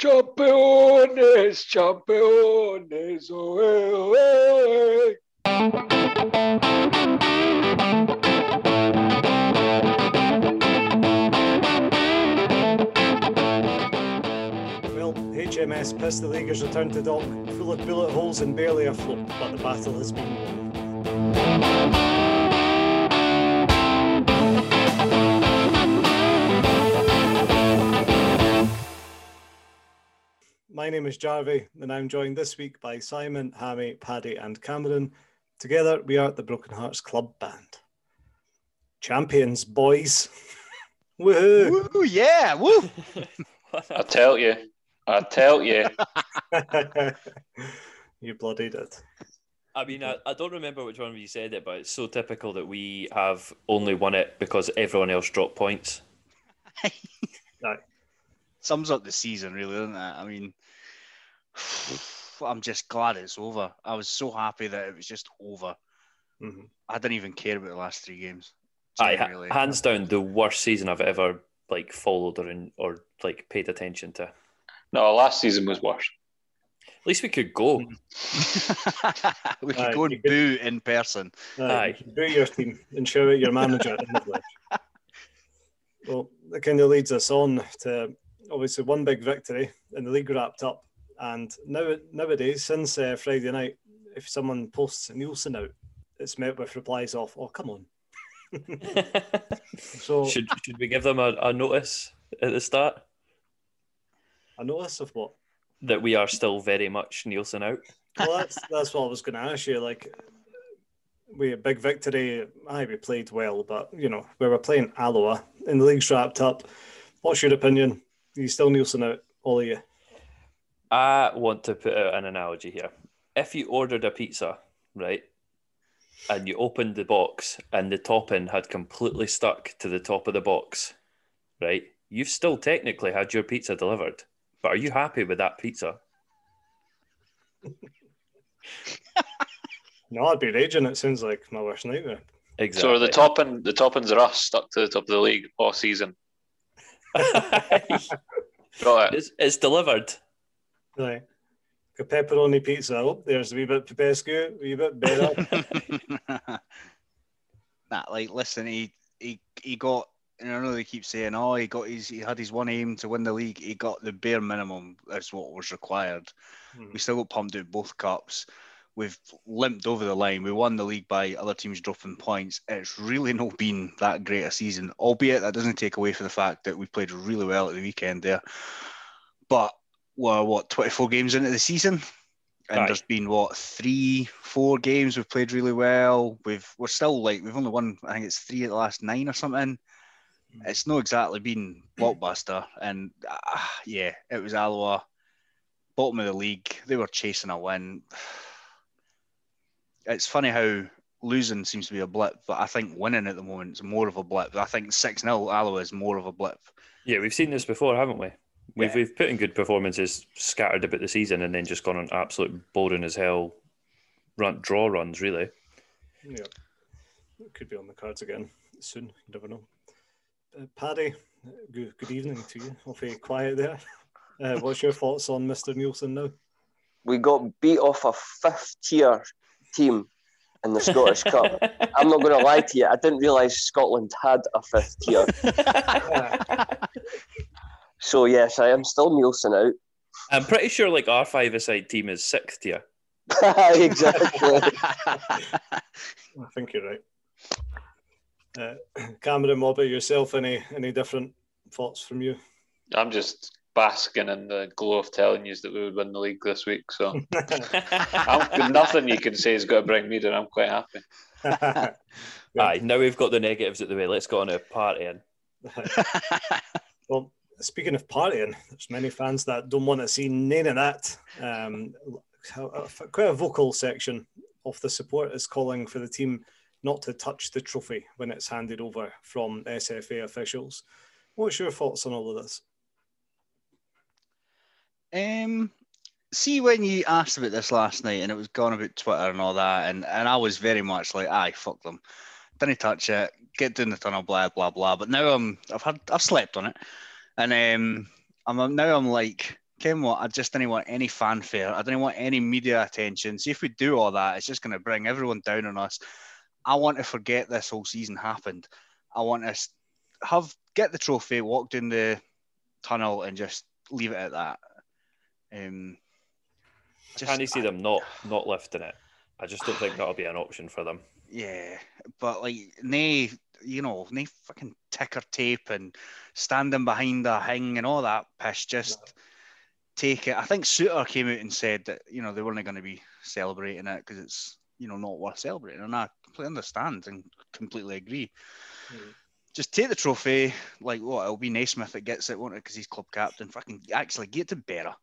Campeones, campeones, oh, eh, eh. Well, HMS Pistol League has returned to dock, full of bullet holes and barely afloat, but the battle has been won. My name is Jarvie, and I'm joined this week by Simon, Hammy, Paddy, and Cameron. Together, we are the Broken Hearts Club Band. Champions, boys! Woohoo! Woo, yeah, woo. I tell you, I tell you. you bloody did. I mean, I, I don't remember which one of you said it, but it's so typical that we have only won it because everyone else dropped points. Sums up the season, really, doesn't it? I mean, I'm just glad it's over. I was so happy that it was just over. Mhm. I didn't even care about the last three games. Aye, hands down, the worst season I've ever like followed or in, or like paid attention to. At No, last season was worse. At least we could go. we could Aye, go you and could- boo in person. Aye. Do your team and shout out your manager in the flesh. Well, that kind of leads us on to obviously one big victory and the league wrapped up. And now nowadays, since uh, Friday night, if someone posts a Neilson out, it's met with replies of, "Oh, come on." So should should we give them a, a notice at the start a notice of what? that we are still very much Neilson out? Well, that's that's what I was going to ask you. Like, we had a big victory. Aye, we played well, but you know, we were playing Alloa and the league's wrapped up. What's your opinion? you still Neilson out, all of you? I want to put out an analogy here. If you ordered a pizza, right, and you opened the box and the topping had completely stuck to the top of the box, right, you've still technically had your pizza delivered. But are you happy with that pizza? No, I'd be raging. It sounds like my worst nightmare. Exactly. So the topping, the toppings are us stuck to the top of the league all season. Got it. it's, it's delivered. Right. A pepperoni pizza. Oh, there's a wee bit Popescu, a wee bit better. nah, like listen, he he he got. And I know they keep saying, "Oh, he got his, he had his one aim to win the league. He got the bare minimum. That's what was required. Hmm. We still got pumped out both cups. We've limped over the line. We won the league by other teams dropping points. It's really not been that great a season, albeit that doesn't take away from the fact that we played really well at the weekend there. But we're what 24 games into the season, and Aye. there's been what three, four games we've played really well. We've we're still like we've only won. I think it's three of the last nine or something. It's not exactly been blockbuster, and uh, yeah, it was Alloa, bottom of the league. They were chasing a win. It's funny how losing seems to be a blip, but I think winning at the moment is more of a blip. I think six 0 Alloa is more of a blip. Yeah, we've seen this before, haven't we? We've Yeah. we've put in good performances scattered about the season and then just gone on absolute boring as hell run draw runs, really. Yeah. It could be on the cards again soon. You never know. Uh, Paddy, good, good evening to you. Awfully quiet there. Uh, what's your thoughts on Mr. Neilson now? we got beat off a fifth tier team in the Scottish Cup. I'm not going to lie to you, I didn't realise Scotland had a fifth tier. So, yes, I am still Neilson out. I'm pretty sure like our five aside team is sixth tier. exactly. I think you're right. Uh, Cameron, what about yourself? Any any different thoughts from you? I'm just basking in the glow of telling you that we would win the league this week. So I'm, nothing you can say is going to bring me down. I'm quite happy. Aye, now we've got the negatives at the way. Let's go on a party in. well, speaking of partying, there's many fans that don't want to see none of that. Um, quite a vocal section of the support is calling for the team not to touch the trophy when it's handed over from SFA officials. What's your thoughts on all of this? Um, see when you asked about this last night, and it was gone about Twitter and all that, and, and I was very much like, "Aye, fuck them, didn't touch it, get down the tunnel, blah blah blah." But now I'm, I've had, I've slept on it, and um, I'm now I'm like, Ken what? I just didn't want any fanfare. I didn't want any media attention. See, if we do all that, it's just going to bring everyone down on us. I want to forget this whole season happened. I want to have get the trophy, walk down the tunnel, and just leave it at that. Um, just, Can you see them not not lifting it? I just don't think that'll be an option for them. Yeah, but like, nay, you know, nay fucking ticker tape and standing behind a hing and all that pish. Just take it. I think Souttar came out and said that you know they weren't going to be celebrating it because it's you know not worth celebrating, and I completely understand and completely agree. Mm. Just take the trophy, like what? It'll be Naismith that gets it, won't it? Because he's club captain. Fucking actually get to Berra.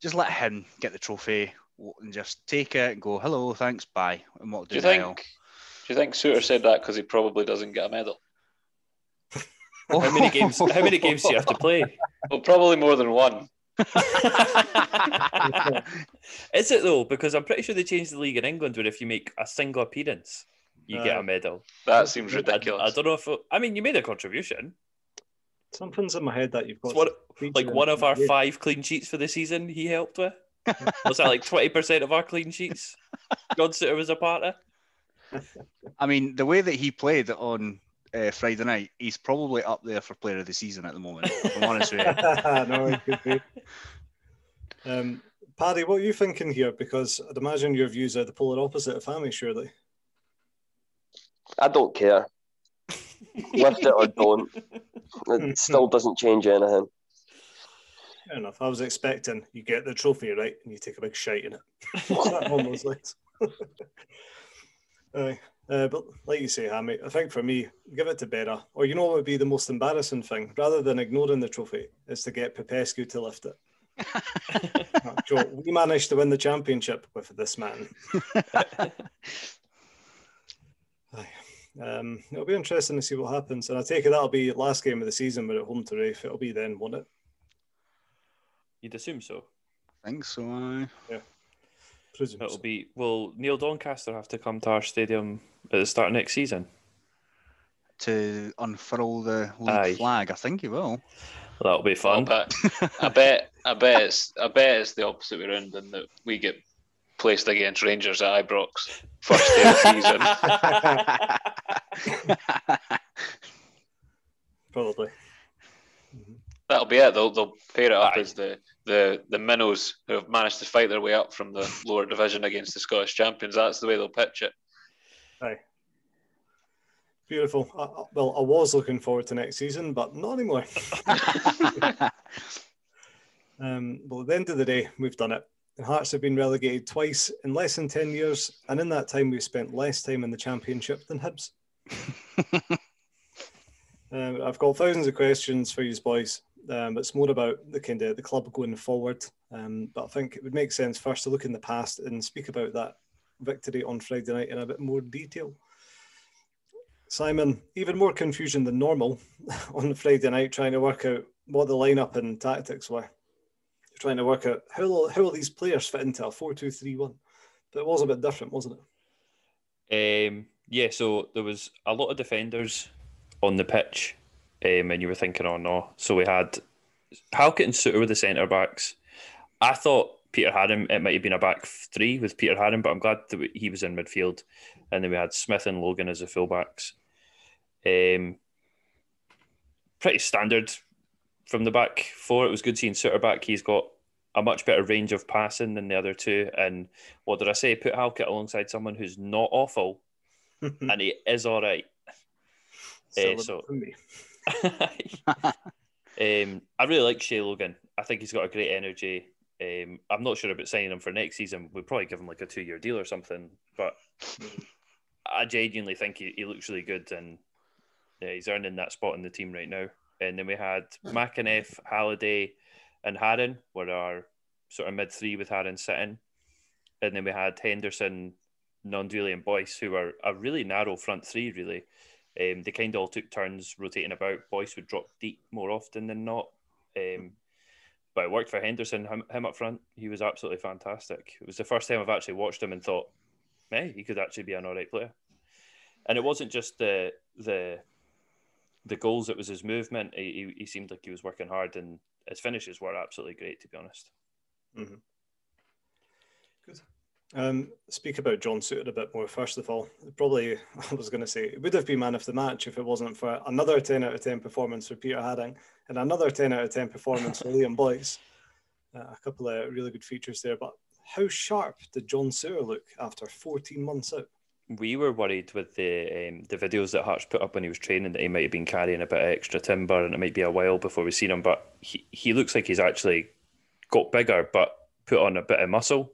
Just let him get the trophy and just take it and go, hello, thanks, bye, and walk do you think? Do you think Souttar said that because he probably doesn't get a medal? how many games? How many games do you have to play? Well, probably more than one. Is it though? Because I'm pretty sure they changed the league in England where if you make a single appearance, you uh, get a medal. That seems ridiculous. I, I don't know if it, I mean you made a contribution. Something's in my head that you've got. What, like one of our five clean sheets for the season, he helped with. was that like twenty percent of our clean sheets? John Souttar was a part of. I mean, the way that he played on uh, Friday night, he's probably up there for player of the season at the moment. I'm honest with you. no, he could be. Um, Paddy, what are you thinking here? Because I'd imagine your views are the polar opposite of Hammy, surely. I don't care. Lift it or don't. It still doesn't change anything. Fair enough. I was expecting you get the trophy right and you take a big shite in it. Almost like. Aye. Uh, but like you say, Hammy, I think for me, give it to Berra. Or you know what would be the most embarrassing thing? Rather than ignoring the trophy, is to get Popescu to lift it. Joe, we managed to win the championship with this man. um, it'll be interesting to see what happens. And I take it that'll be last game of the season. We're at home to Raith. It'll be then, won't it? You'd assume so. I think so. Uh... Yeah. Presume It'll so. be. Will Neil Doncaster have to come to our stadium at the start of next season to unfurl the league flag? I think he will. That'll be fun. But I bet, I bet it's, I bet it's the opposite way around, and that we get placed against Rangers at Ibrox first day of the season. Probably. That'll be it. They'll they'll pair it up Aye. as the the the minnows who have managed to fight their way up from the lower division against the Scottish champions. That's the way they'll pitch it. Aye. Beautiful. Uh, well, I was looking forward to next season, but not anymore. um, well, at the end of the day, we've done it. The Hearts have been relegated twice in less than 10 years, and in that time, we've spent less time in the Championship than Hibs. um, I've got thousands of questions for you boys. Um, it's more about the kind of the club going forward. Um, but I think it would make sense first to look in the past and speak about that victory on Friday night in a bit more detail. Simon, even more confusion than normal on Friday night, trying to work out what the lineup and tactics were. You're trying to work out how how will these players fit into a four-two-three-one. But it was a bit different, wasn't it? Um, yeah, so there was a lot of defenders on the pitch um, and you were thinking, oh no. So we had Halkett and Souttar were the centre backs. I thought Peter Haring, it might have been a back three with Peter Haring, but I'm glad that he was in midfield. And then we had Smith and Logan as the fullbacks. Um, pretty standard from the back four. It was good seeing Souttar back. He's got a much better range of passing than the other two. And what did I say? Put Halkett alongside someone who's not awful, and he is all right. Uh, so um, I really like Shay Logan. I think he's got a great energy. Um, I'm not sure about signing him for next season. We'd probably give him like a two year deal or something. But I genuinely think he, he looks really good and yeah, he's earning that spot in the team right now. And then we had McEneff, Halliday, and Haring were our sort of mid three with Haring sitting. And then we had Henderson, Gnanduillet, and Boyce, who were a really narrow front three, really. Um, they kind of all took turns rotating about. Boyce would drop deep more often than not. Um, but it worked for Henderson, him, him, up front. He was absolutely fantastic. It was the first time I've actually watched him and thought, hey, he could actually be an all right player. And it wasn't just the the the goals; it was his movement. He, he, he seemed like he was working hard, and his finishes were absolutely great, to be honest. Mm-hmm. Um, speak about John Souttar a bit more. First of all, probably I was going to say it would have been man of the match if it wasn't for another 10 out of 10 performance for Peter Haring and another 10 out of 10 performance for Liam Boyce. Uh, a couple of really good features there. But how sharp did John Souttar look after 14 months out? We were worried with the um, the videos that Hearts put up when he was training that he might have been carrying a bit of extra timber and it might be a while before we've seen him. But he, he looks like he's actually got bigger, but put on a bit of muscle.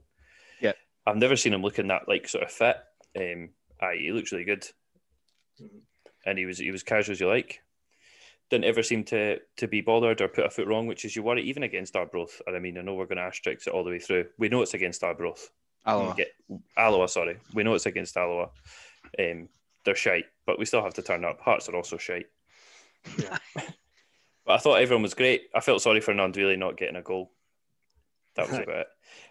I've never seen him looking that like sort of fit. Um, aye, he looks really good, mm-hmm. and he was he was casual as you like. Didn't ever seem to to be bothered or put a foot wrong, which is you worry even against Arbroath. And I mean, I know we're going to asterisk it all the way through. We know it's against Arbroath. Alloa. Get, Alloa, sorry. We know it's against Alloa. Um, they're shite, but we still have to turn up. Hearts are also shite. Yeah. but I thought everyone was great. I felt sorry for Gnanduillet not getting a goal. That was about it.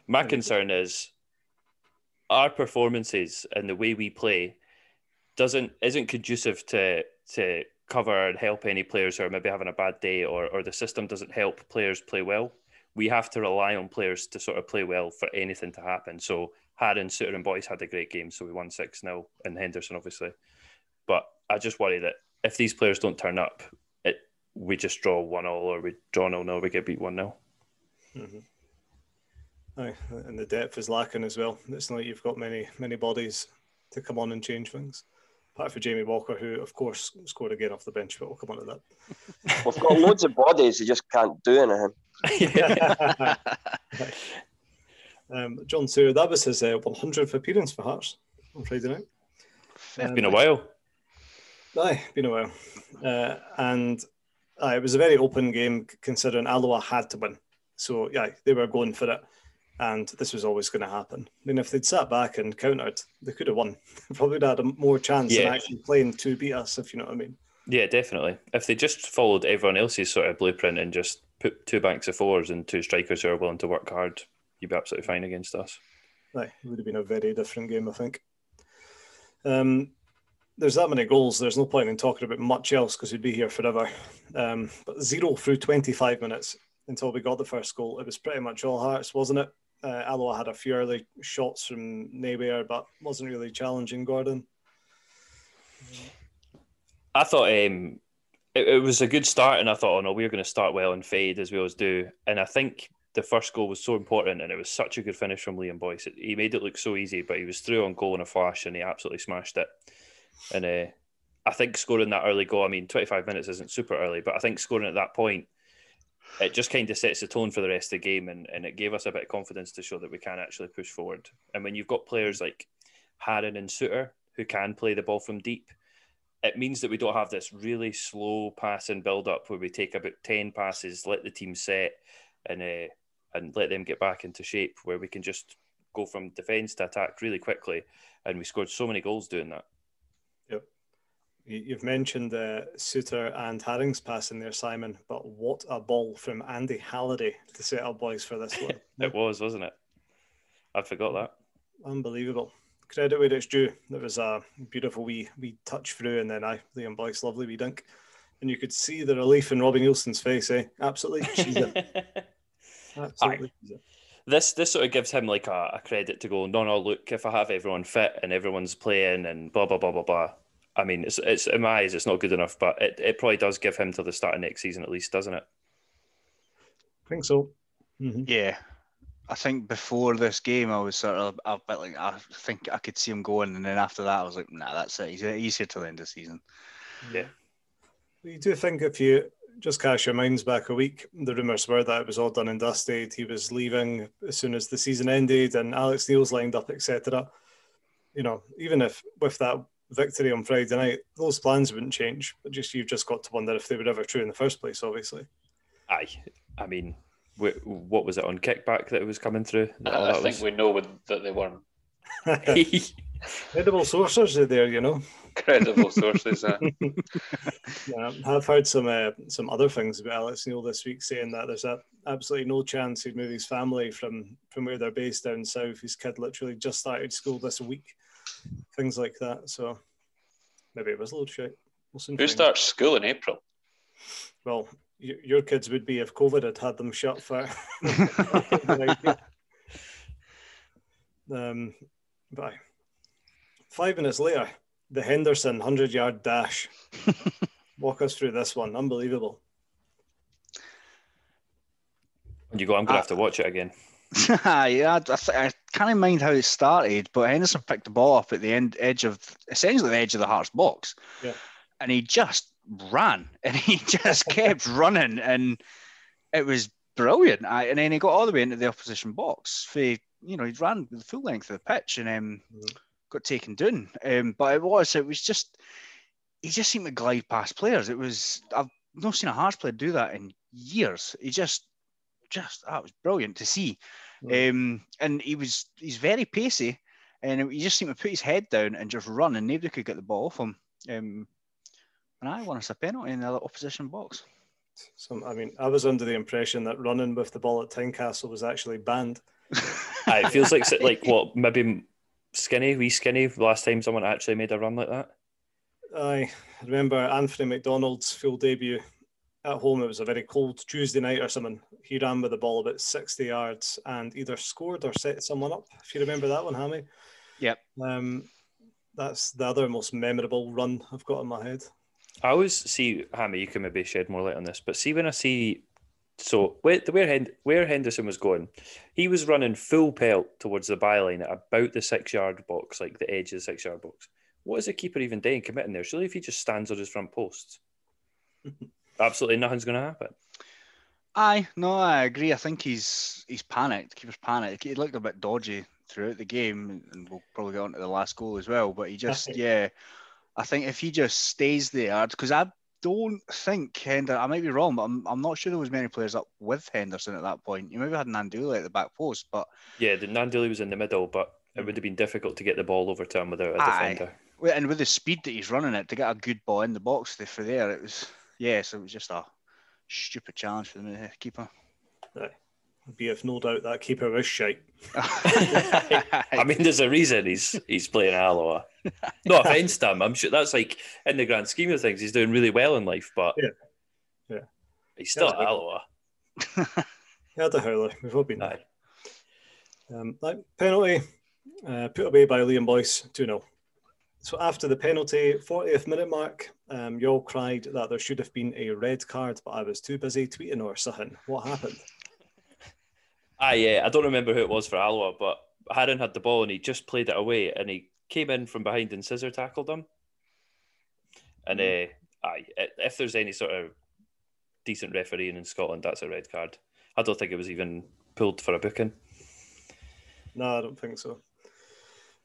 My concern is our performances and the way we play doesn't isn't conducive to to cover and help any players who are maybe having a bad day or, or the system doesn't help players play well. We have to rely on players to sort of play well for anything to happen. So Haring, Souttar and Boyce had a great game, so we won 6 0 and Henderson obviously. But I just worry that if these players don't turn up, it we just draw 1 0 or we draw 0 0, we get beat 1 0. Mm-hmm. Aye, and the depth is lacking as well. It's not like you've got many many bodies to come on and change things. Apart from Jamie Walker, who of course scored again off the bench, but we'll come on to that. We've got loads of bodies, you just can't do anything. um, John Souttar, that was his uh, 100th appearance for Hearts on Friday night. It's um, been a while. Aye, been a while. Uh, and uh, it was a very open game considering Alloa had to win. So, yeah, they were going for it and this was always going to happen. I mean, if they'd sat back and countered, they could have won. Probably had a more chance yeah. than actually playing to beat us, if you know what I mean. Yeah, definitely. If they just followed everyone else's sort of blueprint and just put two banks of fours and two strikers who are willing to work hard, you'd be absolutely fine against us. Aye, it would have been a very different game, I think. Um, there's that many goals. There's no point in talking about much else because we'd be here forever. Um, but zero through 25 minutes until we got the first goal. It was pretty much all Hearts, wasn't it? Uh, Alloa had a few early shots from nowhere, but wasn't really challenging Gordon. I thought um, it, it, was a good start, and I thought, oh no, we are going to start well and fade as we always do. And I think the first goal was so important, and it was such a good finish from Liam Boyce. It, he made it look so easy, but he was through on goal in a flash, and he absolutely smashed it. And uh, I think scoring that early goal, I mean, 25 minutes isn't super early, but I think scoring at that point it just kind of sets the tone for the rest of the game and, and it gave us a bit of confidence to show that we can actually push forward. And when you've got players like Haring and Souttar who can play the ball from deep, it means that we don't have this really slow passing build up where we take about 10 passes, let the team set and uh, and let them get back into shape where we can just go from defence to attack really quickly. And we scored so many goals doing that. You've mentioned uh, Souttar and Haring's passing there, Simon, but what a ball from Andy Halliday to set up Boyce for this one. it was, wasn't it? I forgot that. Unbelievable. Credit where it's due. There was a beautiful wee wee touch through, and then I Liam Boyce, lovely wee dunk. And you could see the relief in Robbie Neilson's face, eh? Absolutely Absolutely. This this sort of gives him like a, a credit to go, no, no, look, if I have everyone fit and everyone's playing and blah blah blah blah blah, I mean, it's it's in my eyes, it's not good enough, but it, it probably does give him till the start of next season at least, doesn't it? I think so. Mm-hmm. Yeah, I think before this game, I was sort of a bit like I think I could see him going, and then after that, I was like, nah, that's it. He's, he's here till the end of the season. Yeah. You do think if you just cast your minds back a week, the rumours were that it was all done and dusted. He was leaving as soon as the season ended, and Alex Neil's lined up, etc. You know, even if with that victory on Friday night, those plans wouldn't change. But just you've just got to wonder if they were ever true in the first place. Obviously. Aye, I mean, what was it on kickback that it was coming through? I, I think was... we know that they weren't. Credible sources are there, you know. Credible sources. Uh. yeah, I've heard some uh, some other things about Alex Neil this week, saying that there's a, absolutely no chance he'd move his family from from where they're based down south. His kid literally just started school this week, things like that. So maybe it was a little shit. We'll Who starts school in April? Well, your kids would be if COVID had had them shut for. um, bye. Five minutes later, the Henderson 100 yard dash. Walk us through this one. Unbelievable. You go, I'm going to have to watch it again. yeah, I, I, I can't mind how it started, but Henderson picked the ball up at the end edge of essentially the edge of the Hearts box, yeah. and he just ran and he just kept running, and it was brilliant. I, and then he got all the way into the opposition box. For you know, he ran the full length of the pitch and um, mm. got taken down. Um, but it was it was just he just seemed to glide past players. It was I've not seen a Hearts player do that in years. He just just that was brilliant to see. Mm. Um, and he was he's very pacey, and he just seemed to put his head down and just run, and nobody could get the ball off him. Um, and I won us a penalty in the opposition box. So, I mean, I was under the impression that running with the ball at Tynecastle was actually banned. it feels like like what maybe skinny, wee skinny. Last time someone actually made a run like that. I remember Anthony McDonald's full debut at home. It was a very cold Tuesday night or something. He ran with the ball about 60 yards and either scored or set someone up. If you remember that one, Hammy. Yep. Um, that's the other most memorable run I've got in my head. I always see Hammy. You can maybe shed more light on this, but see when I see so where where, Hend- where Henderson was going, he was running full pelt towards the byline at about the six yard box, like the edge of the six yard box. What is the keeper even doing committing there? Surely if he just stands on his front posts. absolutely nothing's going to happen. Aye, no, I agree. I think he's he's panicked. Keeper's panicked. He looked a bit dodgy throughout the game, and we'll probably get on to the last goal as well. But he just, yeah, I think if he just stays there, because I don't think Henderson. I might be wrong, but I'm, I'm not sure there was many players up with Henderson at that point. You maybe had Gnanduillet at the back post, but yeah, the Gnanduillet was in the middle, but it would have been difficult to get the ball over to him without a Aye. defender. And with the speed that he's running it, to get a good ball in the box for there, it was yeah, so it was just a stupid challenge for the keeper. Be if no doubt that keeper was shite. I mean, there's a reason he's he's playing Alloa. No offense to him, I'm sure that's like in the grand scheme of things, he's doing really well in life, but yeah, yeah, he's still yeah, Alloa. yeah, the hurler. We've all been there. Um, like penalty uh, put away by Liam Boyce, 2 0. So after the penalty, 40th minute mark, um, you all cried that there should have been a red card, but I was too busy tweeting or something. What happened? Ah, yeah, I don't remember who it was for Alloa, but Haring had the ball and he just played it away and he came in from behind and scissor tackled him. And uh, aye, if there's any sort of decent refereeing in Scotland, that's a red card. I don't think it was even pulled for a booking. No, I don't think so.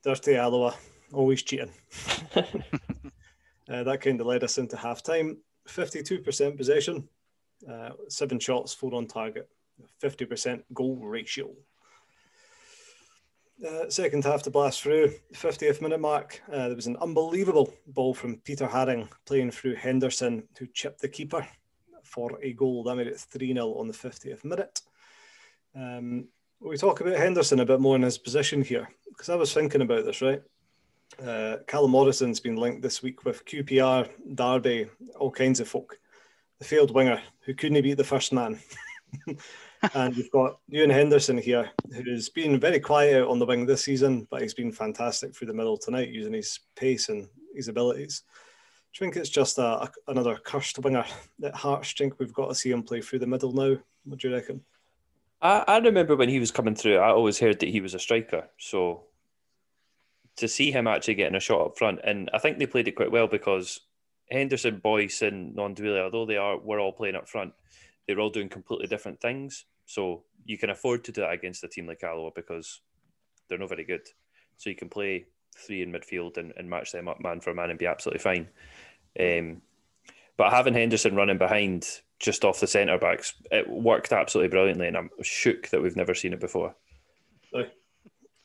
Dirty Alloa always cheating. uh, that kind of led us into half time. 52% possession, uh, seven shots, four on target, 50% goal ratio. Uh, second half to blast through, 50th minute mark. Uh, there was an unbelievable ball from Peter Haring playing through Henderson, who chipped the keeper for a goal. That made it 3 0 on the 50th minute. Um, we talk about Henderson a bit more in his position here, because I was thinking about this, right? Uh, Callum Morrison's been linked this week with QPR, Derby, all kinds of folk. The failed winger who couldn't beat the first man. and you've got Ewan Henderson here, who's been very quiet on the wing this season, but he's been fantastic through the middle tonight using his pace and his abilities. Do you think it's just a, a, another cursed winger at Hearts? think we've got to see him play through the middle now? What do you reckon? I, I remember when he was coming through, I always heard that he was a striker. So to see him actually getting a shot up front, and I think they played it quite well because Henderson, Boyce, and Gnanduillet, although they are we're all playing up front, they were all doing completely different things. So you can afford to do that against a team like Alloa because they're not very good. So you can play three in midfield and, and match them up man for man and be absolutely fine. Um, but having Henderson running behind just off the centre backs, it worked absolutely brilliantly, and I'm shook that we've never seen it before.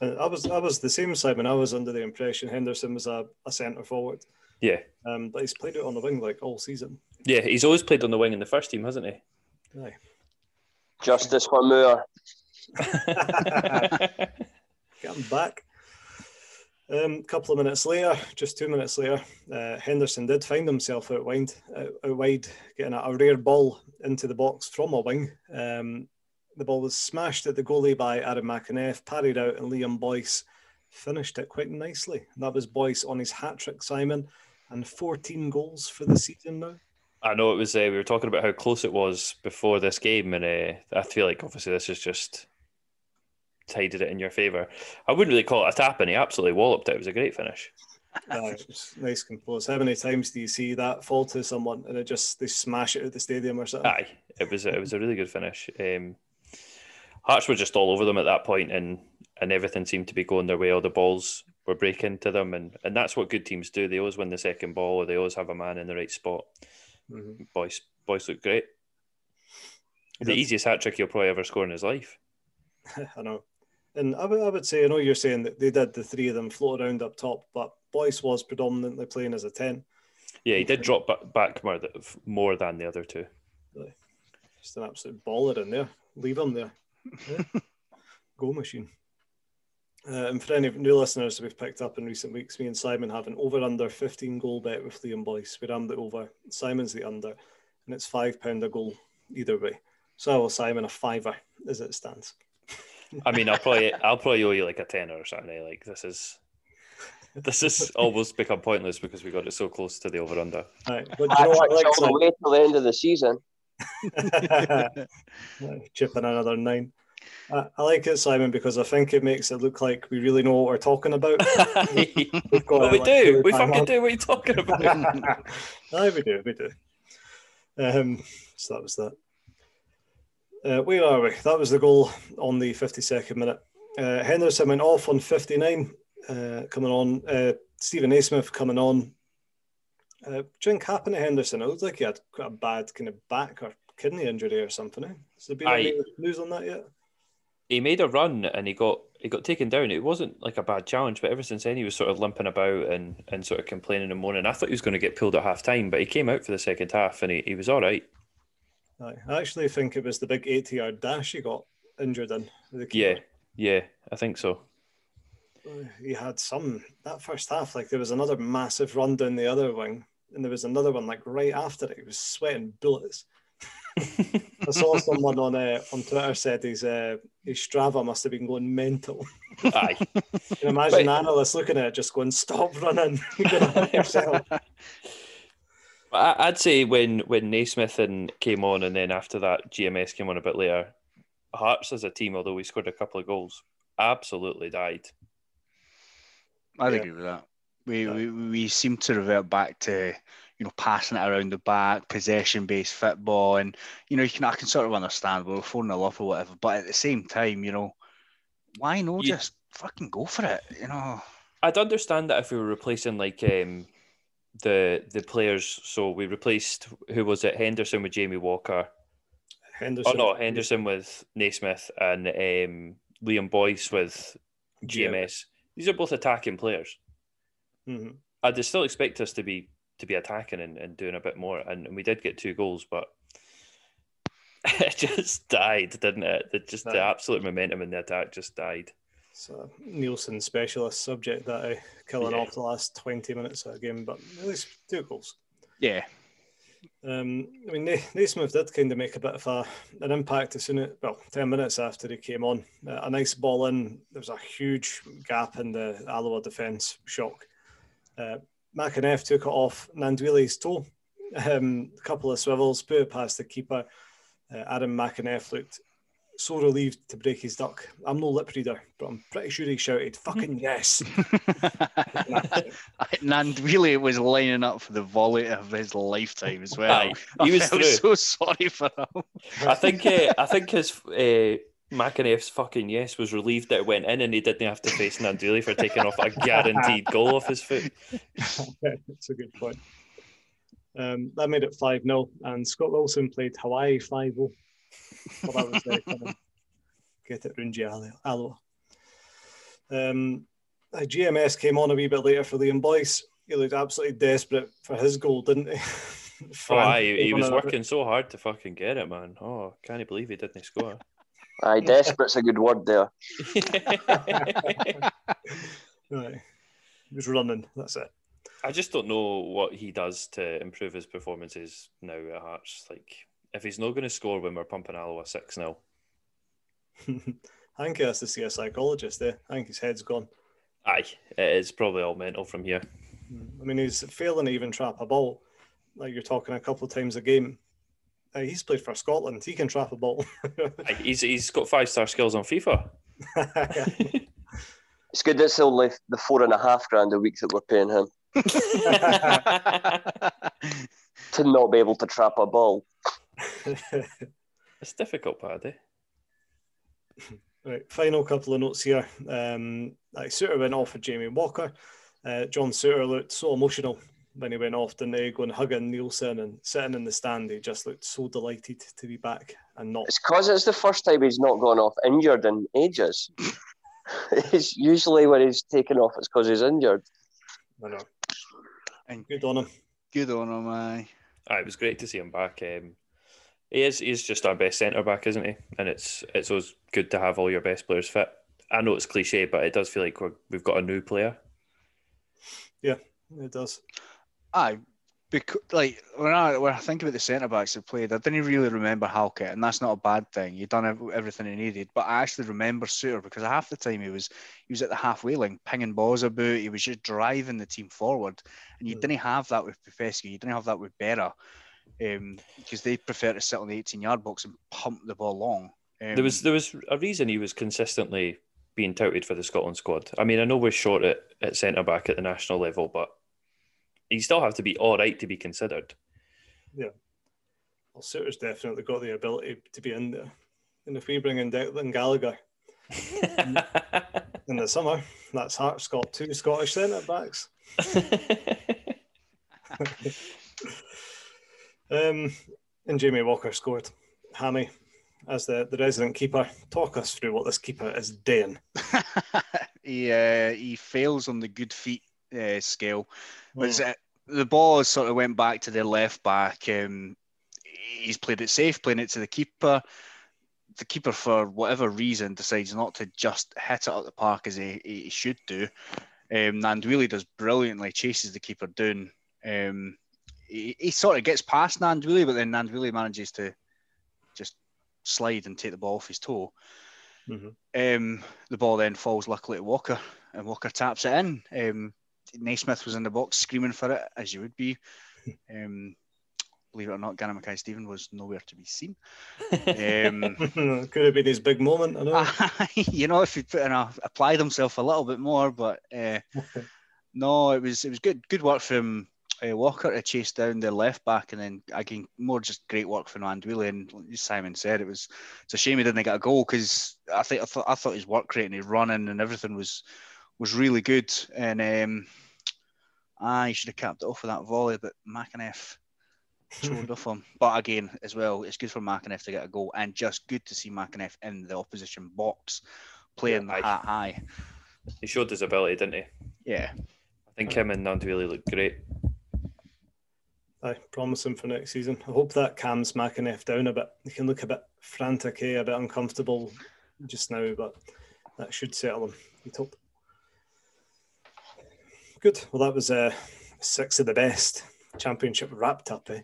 I was I was the same Simon. I was under the impression Henderson was a, a centre forward. Yeah. Um, but he's played it on the wing like all season. Yeah, he's always played on the wing in the first team, hasn't he? Aye. Justice for Moore. Get him back. A um, couple of minutes later, just two minutes later, uh, Henderson did find himself out wide, out, out wide, getting a, a, rare ball into the box from a wing. Um, the ball was smashed at the goalie by Adam McEneff, parried out, and Liam Boyce finished it quite nicely. That was Boyce on his hat trick, Simon, and 14 goals for the season now. I know it was. Uh, we were talking about how close it was before this game, and uh, I feel like obviously this is just tided it in your favour. I wouldn't really call it a tap, and he absolutely walloped it. It was a great finish. uh, nice composed. How many times do you see that fall to someone and it just they smash it at the stadium or something? Aye, it was a, it was a really good finish. Um, Hearts were just all over them at that point, and and everything seemed to be going their way. All the balls were breaking to them, and and that's what good teams do. They always win the second ball, or they always have a man in the right spot. Mm-hmm. Boyce, Boyce look great. The easiest hat trick he'll probably ever score in his life. I know. And I would, I would say, I know you're saying that they did the three of them float around up top, but Boyce was predominantly playing as a 10. Yeah, he did drop back more, more than the other two. Really? Just an absolute baller in there. Leave him there. Yeah. Goal machine. Uh, and for any new listeners we've picked up in recent weeks, me and Simon have an over under 15 goal bet with Liam Boyce. We ran the over, Simon's the under, and it's £5 a goal either way. So I will Simon a fiver as it stands. I mean, I'll probably I'll probably owe you like a tenner or something. Like this is this is almost become pointless because we got it so close to the over under. Right. But you know what, like, all the way till the end of the season. Chipping another nine. I, I like it, Simon, because I think it makes it look like we really know what we're talking about. Got well, we like do. We fucking do what you're talking about. Aye, we do. We do. Um, so that was that. Uh, where are we? That was the goal on the 52nd minute. Uh, Henderson went off on 59, uh, coming on. Uh, Steven Naismith coming on. Uh, drink happened to Henderson. It looked like he had quite a bad kind of back or kidney injury or something. Eh? Has there been any news on that yet? He made a run and he got he got taken down. It wasn't like a bad challenge, but ever since then he was sort of limping about and, and sort of complaining and moaning. I thought he was going to get pulled at half time, but he came out for the second half and he, he was all right. I actually think it was the big 80 yard dash he got injured in. Yeah, yeah, I think so. Uh, he had some that first half, like there was another massive run down the other wing, and there was another one like right after it. He was sweating bullets. I saw someone on uh, on Twitter said his uh, his Strava must have been going mental. Aye. you can imagine but, analysts looking at it just going, "Stop running! yourself." I'd say when when Naismith and came on, and then after that GMS came on a bit later, Hearts as a team, although we scored a couple of goals, absolutely died. I'd yeah. agree with that. We, yeah. we we seem to revert back to you know passing it around the back, possession based football, and you know you can I can sort of understand we're four 0 up or whatever, but at the same time, you know, why not yeah. just fucking go for it? You know, I'd understand that if we were replacing like um the the players. So we replaced who was it? Henderson with Jamie Walker. Henderson. Oh no, Henderson with Naismith and um, Liam Boyce with GMS. These are both attacking players. Mm-hmm. I'd still expect us to be to be attacking and, and doing a bit more, and, and we did get two goals, but it just died, didn't it? it just the absolute momentum in the attack just died. So Neilson specialist subject that I killing yeah. off the last twenty minutes of the game, but at least two goals. Yeah. Um, I mean, Naismith did kind of make a bit of a, an impact as soon as, well, 10 minutes after he came on. Uh, a nice ball in. There was a huge gap in the Alloa defence. Shock. Uh, McEneff took it off Gnanduillet's toe. Um, a couple of swivels, put it past the keeper. Uh, Adam McEneff looked so relieved to break his duck. I'm no lip reader, but I'm pretty sure he shouted, fucking yes. and really was lining up for the volley of his lifetime as well. he was so sorry for him. I think uh, I think his uh, McEneff's fucking yes was relieved that it went in and he didn't have to face Gnanduillet for taking off a guaranteed goal off his foot. That's a good point. Um, that made it 5 0, and Scott Wilson played Hawaii 5 0 well, that was uh, kind of get it round Alloa. Um, GMS came on a wee bit later for Liam Boyce. He looked absolutely desperate for his goal, didn't he? oh, aye, he was working so hard to fucking get it, man. Oh, can't believe he didn't score. Aye, desperate's a good word there. right. He was running. That's it. I just don't know what he does to improve his performances now at Hearts. Like, if he's not going to score when we're pumping Alloa 6 0. I think he has to see a psychologist there. I think his head's gone. Aye, it is probably all mental from here. Hmm. I mean, he's failing to even trap a ball. Like you're talking a couple of times a game. Uh, he's played for Scotland. He can trap a ball. He's, he's got five star skills on FIFA. It's good it's only the four and a half grand a week that we're paying him to not be able to trap a ball. it's difficult, Paddy. right, final couple of notes here. Um, I Souttar went off with Jamie Walker. Uh, John Souttar looked so emotional when he went off, didn't he? Going hugging Neilson and sitting in the stand. He just looked so delighted to be back and not. It's because it's the first time he's not gone off injured in ages. it's usually when he's taken off, it's because he's injured. I know. And Good on him. good on him, aye. Aye, it was great to see him back. Um, he is he's just our best centre back, isn't he? And it's it's always good to have all your best players fit. I know it's cliche, but it does feel like we're, we've got a new player. Yeah, it does. Aye, because like when I when I think about the centre backs that played, I didn't really remember Halkett, and that's not a bad thing. He'd done everything he needed, but I actually remember Souttar because half the time he was he was at the halfway line, pinging balls about. He was just driving the team forward, and you Mm. didn't have that with Popescu. You didn't have that with Berra, um, because they prefer to sit on the 18 yard box and pump the ball long. Um, There was there was a reason he was consistently being touted for the Scotland squad. I mean, I know we're short at, at centre back at the national level, but you still have to be all right to be considered. Yeah. Well, Souttar's definitely got the ability to be in there. And if we bring in Declan Gallagher in the summer, that's Hearts got two Scottish centre backs. Um, and Jamie Walker scored. Hammy, as the, the resident keeper, talk us through what this keeper is doing. he uh, he fails on the good feet uh, scale. Hmm. Was it, the ball sort of went back to the left back. Um, he's played it safe, playing it to the keeper. The keeper, for whatever reason, decides not to just hit it up the park as he, he should do. Um, Gnanduillet does brilliantly, chases the keeper down. Um, he, he sort of gets past Gnanduillet, but then Gnanduillet manages to just slide and take the ball off his toe. Mhm. Um, the ball then falls luckily to Walker, and Walker taps it in. Um, Naismith was in the box screaming for it, as you would be. Um, believe it or not, Gary Mackay-Steven was nowhere to be seen. Um, Could have been his big moment, I know. you know, if he put in a, applied himself a little bit more, but uh, no, it was it was good good work from uh, Walker to chase down the left back, and then again more just great work from Gnanduillet. And like Simon said, it was it's a shame he didn't get a goal because I think I thought I thought his work rate and his running and everything was was really good. And um, he should have capped it off with that volley, but McEneff showed off him. But again, as well, it's good for McEneff to get a goal, and just good to see McEneff in the opposition box playing Aye. that high. he showed his ability, didn't he? Yeah, I think him and Gnanduillet looked great. I promise him for next season. I hope that calms McAneff down a bit. He can look a bit frantic, eh? a bit uncomfortable just now, but that should settle him. You'd hope. Good. Well, that was uh, six of the best championship wrapped up. Eh?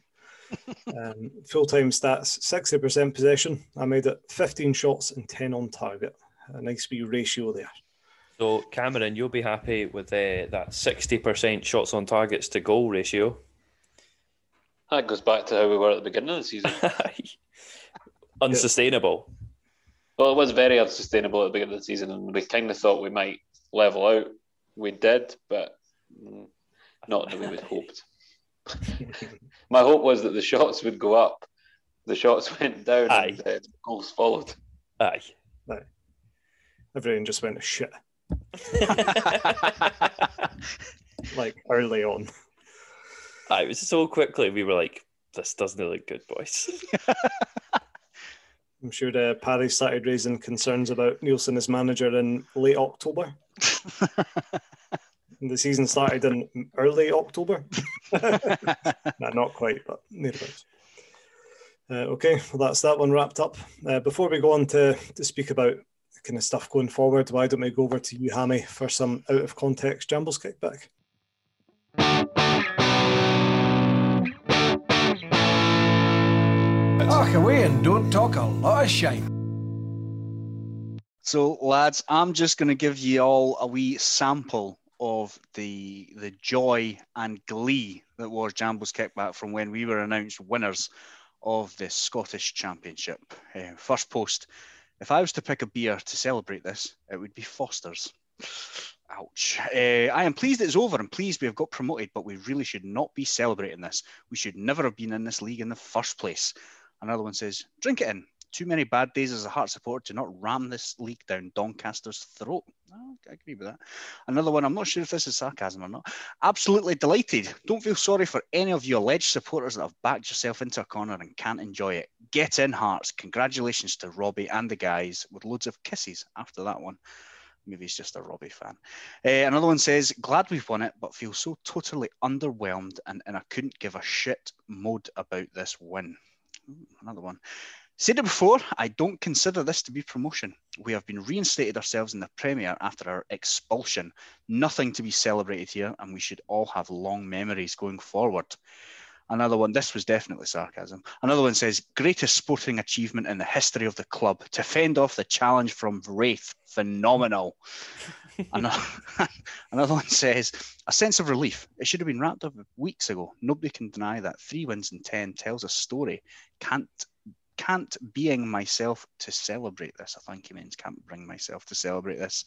um, Full time stats 60% possession. I made it 15 shots and 10 on target. A nice wee ratio there. So, Cameron, you'll be happy with uh, that 60% shots on targets to goal ratio. That goes back to how we were at the beginning of the season. Unsustainable. well, it was very unsustainable at the beginning of the season, and we kind of thought we might level out. We did, but mm, not in the way we'd hoped. My hope was that the shots would go up. The shots went down, Aye. and uh, goals followed. Aye. Everything just went to shit, like early on. Aye, it was so quickly we were like, this doesn't look good, boys. I'm sure uh, Paddy started raising concerns about Neilson as manager in late October. And the season started in early October. no, not quite, but thereabouts. Uh, okay, well, that's that one wrapped up. Uh, before we go on to, to speak about kind of stuff going forward, why don't we go over to you, Hammy, for some out of context Jambos kickback? Talk away and don't talk a lot of shite. So, lads, I'm just going to give you all a wee sample of the the joy and glee that was Jambos kickback from when we were announced winners of the Scottish Championship. Uh, first post. If I was to pick a beer to celebrate this, it would be Foster's. Ouch. Uh, I am pleased it's over and pleased we have got promoted, but we really should not be celebrating this. We should never have been in this league in the first place. Another one says, drink it in. Too many bad days as a Heart supporter to not ram this league down Doncaster's throat. I agree with that. Another one, I'm not sure if this is sarcasm or not. Absolutely delighted. Don't feel sorry for any of you alleged supporters that have backed yourself into a corner and can't enjoy it. Get in, Hearts. Congratulations to Robbie and the guys with loads of kisses after that one. Maybe he's just a Robbie fan. Uh, another one says, Glad we've won it, but feel so totally underwhelmed and in a couldn't give a shit mode about this win. Another one. Said it before, I don't consider this to be promotion. We have been reinstated ourselves in the Premier after our expulsion. Nothing to be celebrated here, and we should all have long memories going forward. Another one, this was definitely sarcasm. Another one says, greatest sporting achievement in the history of the club to fend off the challenge from Raith. Phenomenal. another, another one says, a sense of relief. It should have been wrapped up weeks ago. Nobody can deny that three wins in 10 tells a story. Can't can't being myself to celebrate this. I think he means can't bring myself to celebrate this.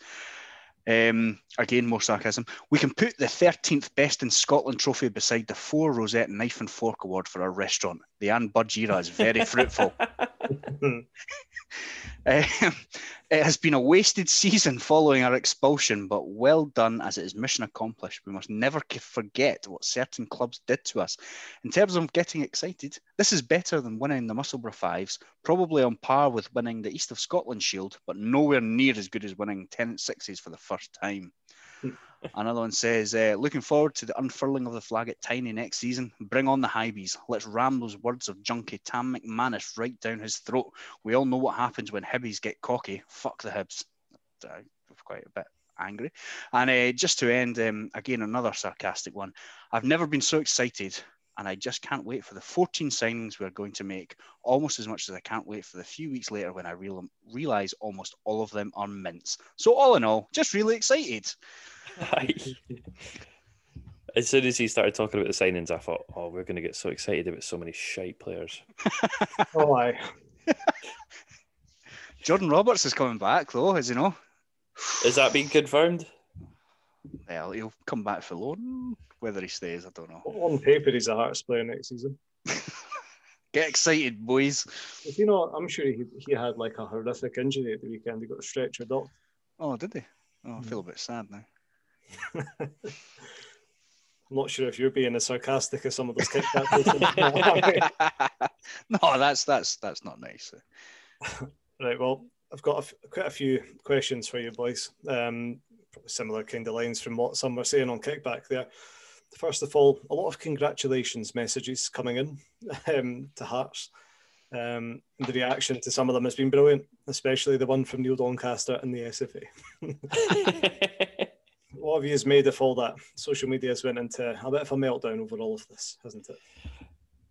Um, again, more sarcasm. We can put the 13th best in Scotland trophy beside the four Rosette Knife and Fork Award for our restaurant. The era is very fruitful. Um, it has been a wasted season following our expulsion, but well done as it is mission accomplished. We must never forget what certain clubs did to us. In terms of getting excited, this is better than winning the Musselburgh Fives, probably on par with winning the East of Scotland Shield, but nowhere near as good as winning Tennent Sixes for the first time. Another one says, uh, looking forward to the unfurling of the flag at Tynie next season. Bring on the Hibees. Let's ram those words of junkie Tam McManus right down his throat. We all know what happens when Hibbies get cocky. Fuck the Hibs. Uh, quite a bit angry. And uh, just to end, um, again, another sarcastic one. I've never been so excited and I just can't wait for the 14 signings we're going to make, almost as much as I can't wait for the few weeks later when I real- realize almost all of them are mints. So, all in all, just really excited. As soon as he started talking about the signings, I thought, oh, we're going to get so excited about so many shite players. oh, aye. Jordan Roberts is coming back, though, as you know. Is that being confirmed? Well, he'll come back for loan. Whether he stays, I don't know. On paper, he's a Hearts player next season. Get excited, boys. If you know, I'm sure he, he had like a horrific injury at the weekend. He got stretchered off. Oh, did he? Oh, I feel mm. a bit sad now. I'm not sure if you're being as sarcastic as some of those kickback. no, that's that's that's not nice. right. Well, I've got a f- quite a few questions for you, boys. Um, similar kind of lines from what some were saying on kickback there. First of all, a lot of congratulations messages coming in um, to Hearts. Um, the reaction to some of them has been brilliant, especially the one from Neil Doncaster and the SFA. what have you made of all that? Social media has went into a bit of a meltdown over all of this, hasn't it?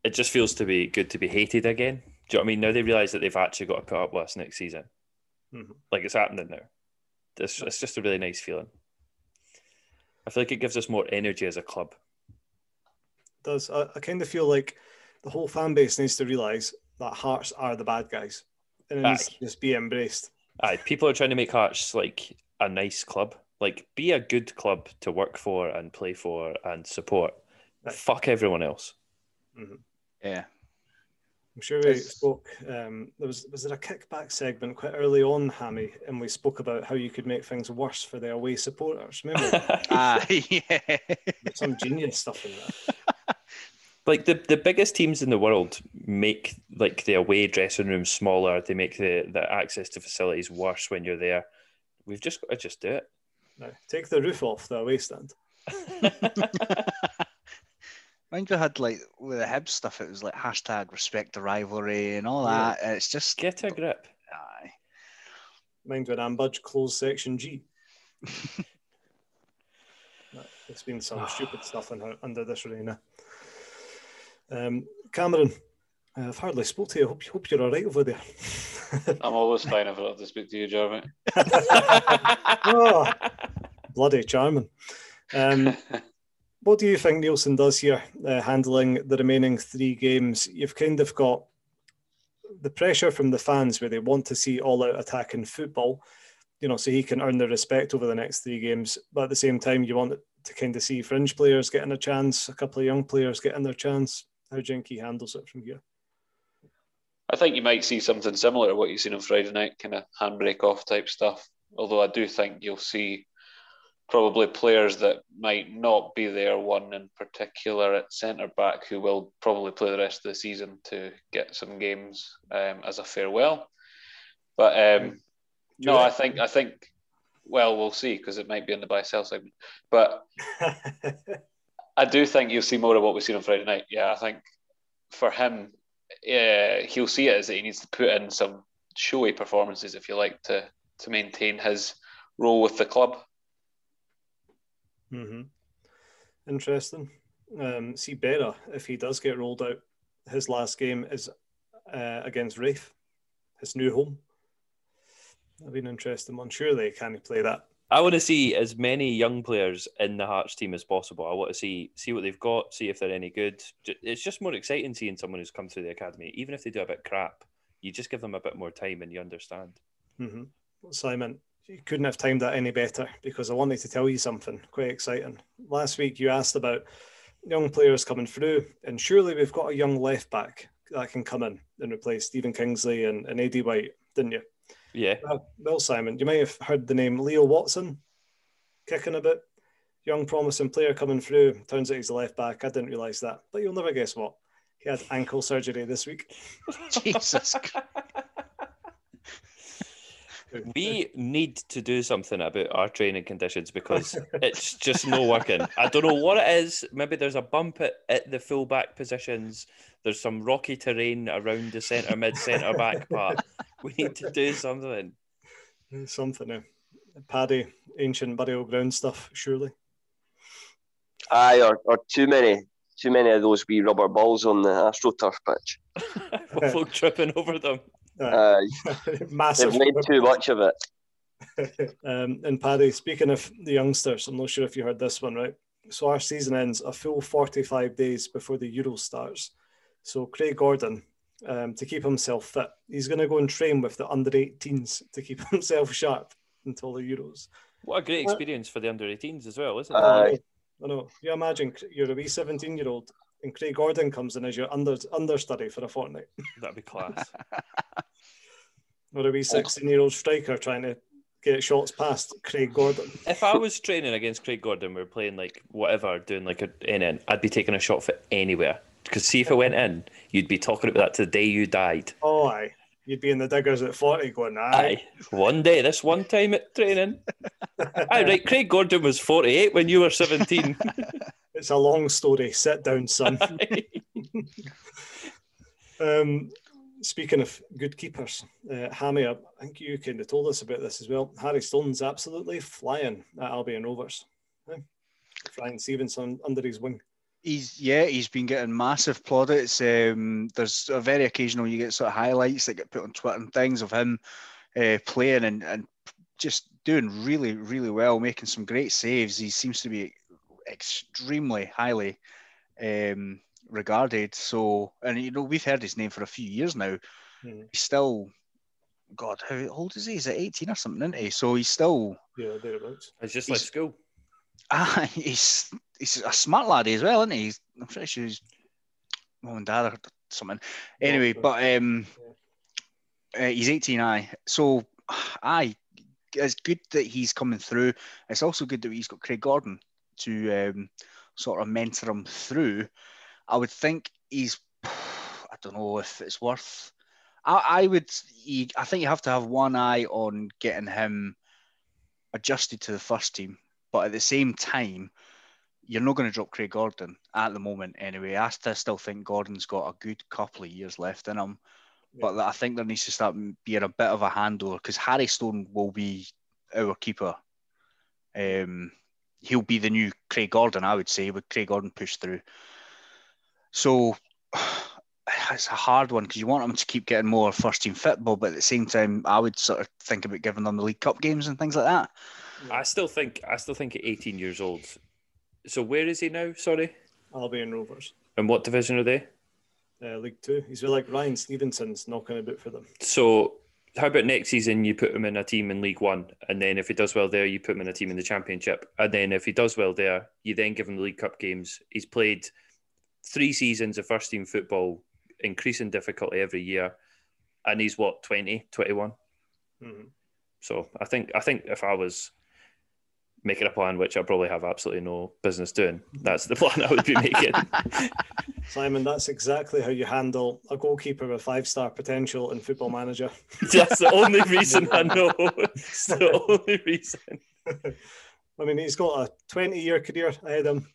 It just feels to be good to be hated again. Do you know what I mean? Now they realise that they've actually got to put up with us next season. Mm-hmm. Like it's happening now. It's, it's just a really nice feeling. I feel like it gives us more energy as a club. It does. I, I kind of feel like the whole fan base needs to realise that Hearts are the bad guys and it Aye. needs to just be embraced. Aye, people are trying to make Hearts like a nice club. Like, be a good club to work for and play for and support. Aye. Fuck everyone else. Mm-hmm. Yeah, I'm sure we spoke. Um, there was was there a kickback segment quite early on, Hammy, and we spoke about how you could make things worse for the away supporters. Remember? Ah, yeah. Some genius stuff in there. Like the, the biggest teams in the world make like the away dressing room smaller. They make the, the access to facilities worse when you're there. We've just got to just do it. No, take the roof off the away stand. Mind we had like with the Hibs stuff, it was like hashtag respect the rivalry and all that. Yeah. It's just get a grip. Aye. Mind when Ann Budge closed section G. It's been some stupid stuff in her, under this arena. Um, Cameron, I've hardly spoke to you. Hope, hope you're all right over there. I'm always fine if I have to speak to you, Jeremy. oh, bloody charming. Um, what do you think Neilson does here, uh, handling the remaining three games? You've kind of got the pressure from the fans where they want to see all out attacking football, you know, so he can earn their respect over the next three games. But at the same time, you want to kind of see fringe players getting a chance, a couple of young players getting their chance. How Jinky handles it from here. I think you might see something similar to what you've seen on Friday night, kind of handbrake off type stuff. Although I do think you'll see probably players that might not be there, one in particular at centre back, who will probably play the rest of the season to get some games um, as a farewell. But um, no, I think I think well, we'll see because it might be in the buy sell segment. But I do think you'll see more of what we've seen on Friday night. Yeah, I think for him, yeah, he'll see it as that he needs to put in some showy performances, if you like, to to maintain his role with the club. Mm-hmm. Interesting. Um, see better if he does get rolled out, his last game is uh, against Raith, his new home. That'd be an interesting one. Surely can he play that? I want to see as many young players in the Hearts team as possible. I want to see see what they've got, see if they're any good. It's just more exciting seeing someone who's come through the academy, even if they do a bit crap. You just give them a bit more time and you understand. Mm-hmm. Simon, you couldn't have timed that any better because I wanted to tell you something quite exciting. Last week you asked about young players coming through, and surely we've got a young left back that can come in and replace Stephen Kingsley and, and Eddie White, didn't you? Yeah. Well, well, Simon, you might have heard the name Leo Watson kicking a bit. Young, promising player coming through. Turns out he's a left back. I didn't realise that. But you'll never guess what. He had ankle surgery this week. Jesus. we need to do something about our training conditions because it's just no working. I don't know what it is. Maybe there's a bump at, at the full back positions. There's some rocky terrain around the centre mid centre back part. We need to do something. Something. Uh, Paddy, ancient burial ground stuff, surely. Aye, or, or too many, too many of those wee rubber balls on the AstroTurf pitch. Folk tripping over them. Uh, Massive. they've made too much of it. um, and Paddy, speaking of the youngsters, I'm not sure if you heard this one, right? So our season ends a full 45 days before the Euro starts. So Craig Gordon, um, to keep himself fit, he's going to go and train with the under 18s to keep himself sharp until the Euros. What a great experience for the under 18s as well, isn't it? Uh, I know. You imagine you're a wee 17 year old and Craig Gordon comes in as your under understudy for a fortnight. That'd be class. or a wee 16 year old striker trying to get shots past Craig Gordon. if I was training against Craig Gordon, we are playing like whatever, doing like a NN, I'd be taking a shot for anywhere. Because see if I went in, you'd be talking about that to the day you died. Oh, aye. You'd be in the diggers at 40 going, aye. Aye. One day, this one time at training. aye, right. Craig Gordon was 48 when you were 17. It's a long story. Sit down, son. um, speaking of good keepers, uh, Hammy, I think you kind of told us about this as well. Harry Stone's absolutely flying at Albion Rovers. Yeah. Ryan Stevenson under his wing. He's yeah, he's been getting massive plaudits. Um, there's a very occasional you get sort of highlights that get put on Twitter and things of him uh, playing and, and just doing really really well, making some great saves. He seems to be extremely highly um, regarded. So, and you know we've heard his name for a few years now. Hmm. He's still, God, how old is he? He's at 18 or something, isn't he? So he's still. Yeah, thereabouts. It's just He's- like school. Ah, he's he's a smart laddie as well, isn't he? He's, I'm pretty sure he's mum and dad or something. Anyway, Yeah. but um, uh, he's 18, aye. So, I. it's good that he's coming through. It's also good that he's got Craig Gordon to um, sort of mentor him through. I would think he's, I don't know if it's worth. I, I would, he, I think you have to have one eye on getting him adjusted to the first team, but at the same time, you're not going to drop Craig Gordon at the moment anyway. I still think Gordon's got a good couple of years left in him. but I think there needs to start being a bit of a handler because Harry Stone will be our keeper. Um, he'll be the new Craig Gordon, I would say, with Craig Gordon pushed through. So it's a hard one because you want them to keep getting more first team football, but at the same time, I would sort of think about giving them the League Cup games and things like that. I still think I still think at 18 years old. So where is he now? Sorry, Albion Rovers, and what division are they? uh, League Two. He's with like Ryan Stevenson's knocking about for them. So how about next season you put him in a team in League One, and then if he does well there, you put him in a team in the Championship, and then if he does well there, you then give him the League Cup games. He's played three seasons of first team football, increasing difficulty every year, and he's what 20, 21? Mhm. So I think I think if I was making a plan, which I probably have absolutely no business doing, that's the plan I would be making. Simon, that's exactly how you handle a goalkeeper with five star potential in Football Manager. that's the only reason I know. It's the only reason. I mean, he's got a 20 year career ahead of him,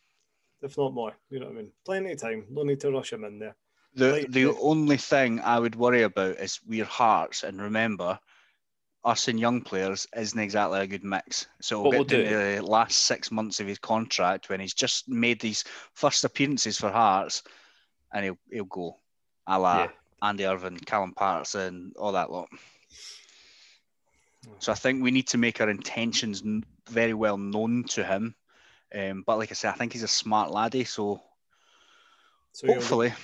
if not more. You know what I mean? Plenty of time. No need to rush him in there. The Right, the right. only thing I would worry about is we're hearts, and remember, us and young players isn't exactly a good mix. So What we'll we'll to the last six months of his contract when he's just made these first appearances for Hearts, and he'll he'll go, a la Yeah. Andy Irving, Callum Paterson, all that lot. So I think we need to make our intentions very well known to him. Um, but like I said, I think he's a smart laddie, so So hopefully.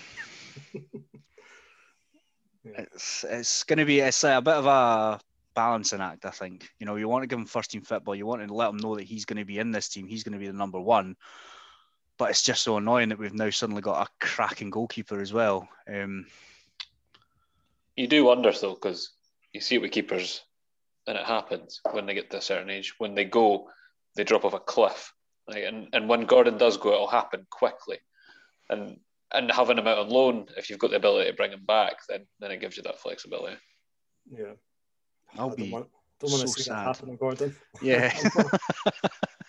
It's it's going to be it's a bit of a balancing act, I think. You know, you want to give him first team football, you want to let him know that he's going to be in this team, he's going to be the number one. But it's just so annoying that we've now suddenly got a cracking goalkeeper as well. Um, You do wonder though, because you see it with keepers, and it happens when they get to a certain age. When they go, they drop off a cliff. Right? And and when Gordon does go, it'll happen quickly. And and having him out on loan, if you've got the ability to bring him back, then then it gives you that flexibility. Yeah. I'll I don't be want, don't want so to see sad. that happen, Gordon. yeah.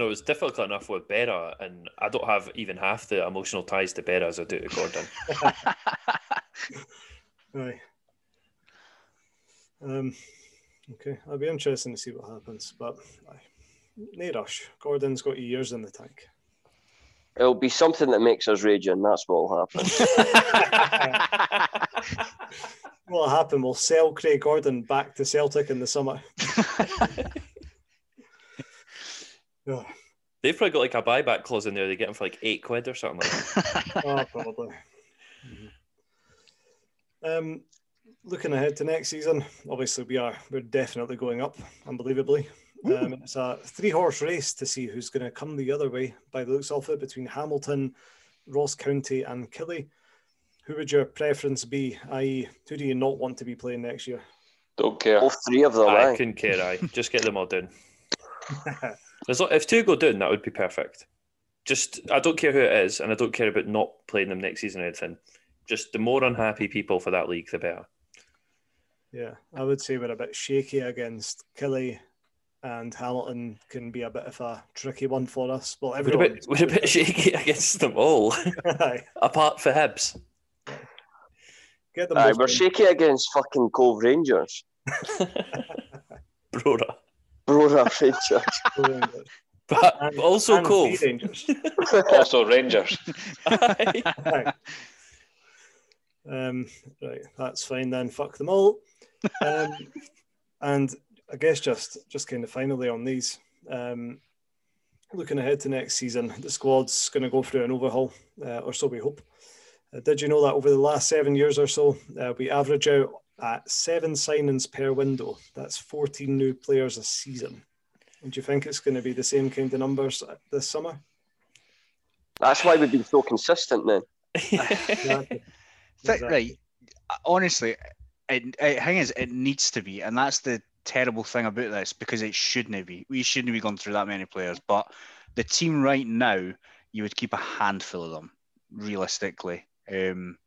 No, it's difficult enough with Berra, and I don't have even half the emotional ties to Berra as I do to Gordon. Right. Um, okay, I'll be interesting to see what happens, but aye. no rush. Gordon's got years in the tank. It'll be something that makes us rage, and that's what will happen. What'll happen? We'll sell Craig Gordon back to Celtic in the summer. They've probably got like a buyback clause in there. They get him for like eight quid or something like that. oh, probably. Um, looking ahead to next season, obviously we are we're definitely going up, unbelievably. Um, it's a three horse race to see who's going to come the other way by the looks of it between Hamilton, Ross County, and Killy. Who would your preference be? I.e., who do you not want to be playing next year? Don't care. All three of them, I aye. couldn't care. I just get them all down. As long, if two go down, that would be perfect. Just I don't care who it is, and I don't care about not playing them next season or anything. Just the more unhappy people for that league, the better. Yeah, I would say we're a bit shaky against Killy, and Hamilton can be a bit of a tricky one for us. Well, We're a bit, we're a bit shaky against them all, apart for Hibs. Get them. Aye, we're shaky against fucking Cove Rangers. Brora. Brora Rangers. Rangers. But And- also and Cove. Sea Rangers. Also Rangers. Aye. Aye. Um, right, that's fine then. Fuck them all. Um, and I guess just just kind of finally on these, um, looking ahead to next season, the squad's going to go through an overhaul, uh, or so we hope. Uh, did you know that over the last seven years or so, uh, we average out at seven signings per window? That's 14 new players a season. And do you think it's going to be the same kind of numbers this summer? That's why we've been so consistent then. Exactly. Exactly. Right. Honestly, it, it, thing is, it needs to be, and that's the terrible thing about this because it shouldn't be. We shouldn't be going through that many players, but the team right now, you would keep a handful of them, realistically. Um,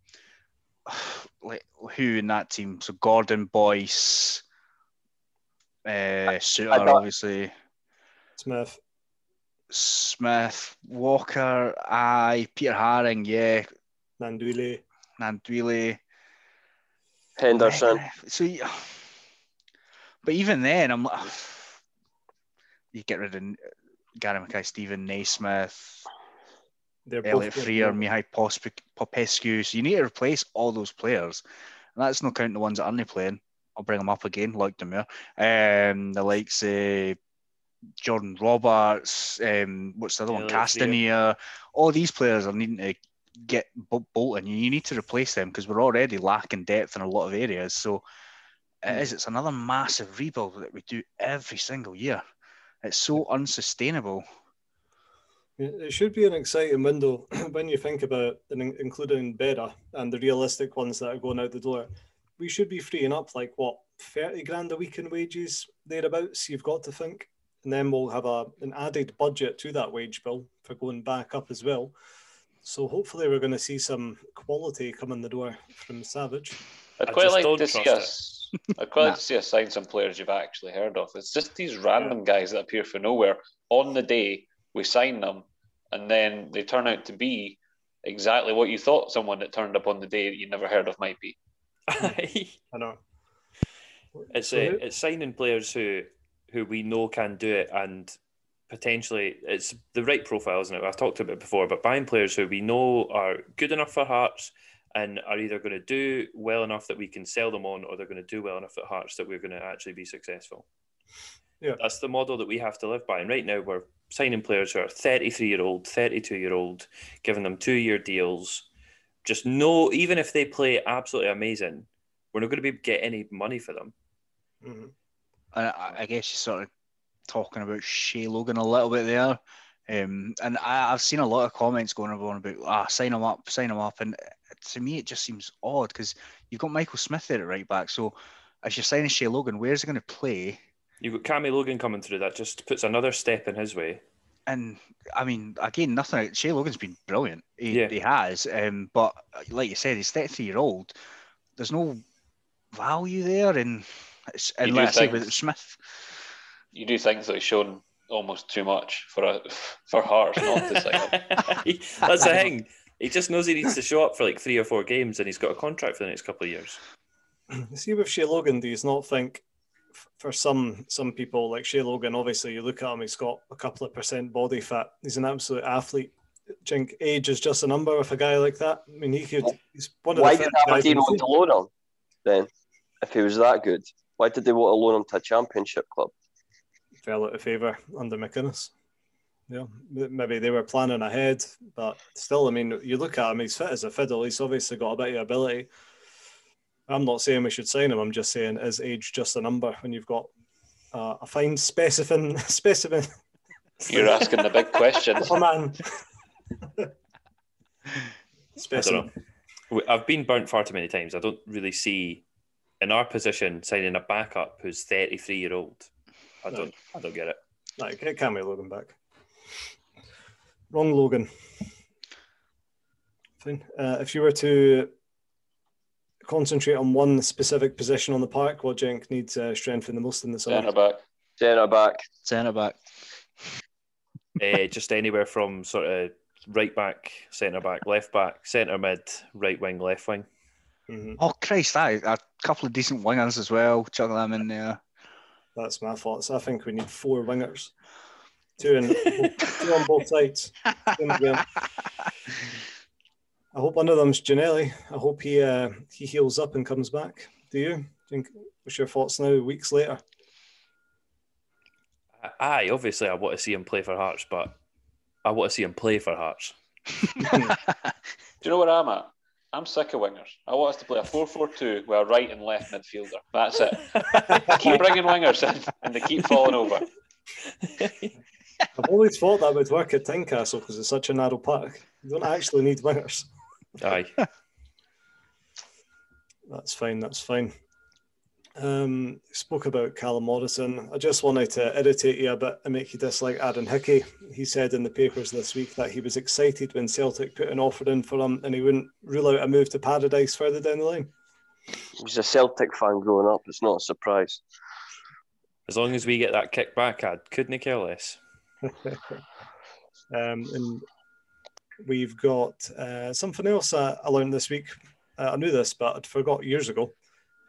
like who in that team? So Gordon, Boyce, uh, Souttar, obviously. Smith. Smith, Walker, I, Peter Haring, yeah, Gnanduillet. Gnanduillet. Henderson. So, but even then, I'm like, you get rid of Gary Mackay, Steven Naismith, They're Elliott Frear, Mihai Popescu. So you need to replace all those players. And that's not counting the ones that aren't playing. I'll bring them up again, like Demir. Um, the likes uh, Jordan Roberts, um, what's the other one? Elliott Frear. Kastaneer. All these players are needing to get bo- bolting. You need to replace them because we're already lacking depth in a lot of areas. So it is. It's another massive rebuild that we do every single year. It's so unsustainable. It should be an exciting window when you think about and including Beda and the realistic ones that are going out the door. We should be freeing up like what thirty grand a week in wages thereabouts. You've got to think, and then we'll have a an added budget to that wage bill for going back up as well. So hopefully we're going to see some quality come in the door from Savage. I'd I quite just like to see trust us. I'd quite Nah. like to see us sign some players you've actually heard of. It's just these random guys that appear from nowhere. On the day we sign them, and then they turn out to be exactly what you thought someone that turned up on the day that you never heard of might be. I know. It's So uh, it's signing players who who we know can do it and potentially it's the right profile, isn't it? I've talked about it before, but buying players who we know are good enough for Hearts and are either going to do well enough that we can sell them on, or they're going to do well enough at Hearts that we're going to actually be successful. Yeah. That's the model that we have to live by. And right now we're signing players who are 33 year old, 32 year old, giving them two year deals. Just know, even if they play absolutely amazing, we're not going to be able to get any money for them. Mhm. I, I guess you're sort of talking about Shay Logan a little bit there. Um, and I, I've seen a lot of comments going on about, ah, sign him up, sign him up. And to me, it just seems odd because you've got Michael Smith there at right back. So as you're signing Shay Logan, where's he going to play? You've got Cammy Logan coming through. That just puts another step in his way. And I mean, again, nothing. Shay Logan's been brilliant. He, Yeah. he has. Um, but like you said, he's 33 year old. There's no value there. And, it's, and You like I with Smith, You do things that he's shown almost too much for a, for Hearts not to sign him. That's the thing. He just knows he needs to show up for like three or four games, and he's got a contract for the next couple of years. See with Shay Logan, do you not think f- for some some people like Shay Logan, obviously you look at him, he's got a couple of percent body fat. He's an absolute athlete. Think age is just a number with a guy like that? I mean, he could. He's one of Why the did Aberdeen want to loan him then? If he was that good, why did they want to loan him to a championship club? fell out of favour under McInnes. Yeah, maybe they were planning ahead, but still, I mean, you look at him, he's fit as a fiddle. He's obviously got a bit of ability. I'm not saying we should sign him. I'm just saying, is age just a number when you've got uh, a fine specimen? Specimen. You're asking the big question. Oh man. I don't specimen. I've been burnt far too many times. I don't really see in our position signing a backup who's 33 year old. I No. don't. I don't get it. Like, get Cammy Logan back. Wrong Logan. Fine. Uh, if you were to concentrate on one specific position on the park, what Jenk needs uh, strengthen the most in the summer? Centre back. Centre back. centre back. uh, just anywhere from sort of right back, centre back, left back, centre mid, right wing, left wing. Mhm. Oh Christ, that a couple of decent wingers as well. Chuck them in there. That's my thoughts. I think we need four wingers, two, in, two on both sides. Two in the- I hope one of them's Ginnelly. I hope he uh, he heals up and comes back. Do you? Think, what's your thoughts now, weeks later? Aye, obviously, I want to see him play for Hearts, but I want to see him play for Hearts. Do you know where I'm at? I'm sick of wingers. I want us to play a 4 4 2 with a right and left midfielder. That's it. keep bringing wingers in and they keep falling over. I've always thought that would work at Tynecastle because it's such a narrow park. You don't actually need wingers. Aye. That's fine. That's fine. Um, spoke about Callum Morrison. I just wanted to irritate you a bit and make you dislike Aaron Hickey. He said in the papers this week that he was excited when Celtic put an offer in for him and he wouldn't rule out a move to Paradise further down the line. He was a Celtic fan growing up. It's not a surprise. As long as we get that kick back, I couldn't care less. Um, and we've got uh, something else I, I learned this week. Uh, I knew this, but I'd forgot years ago.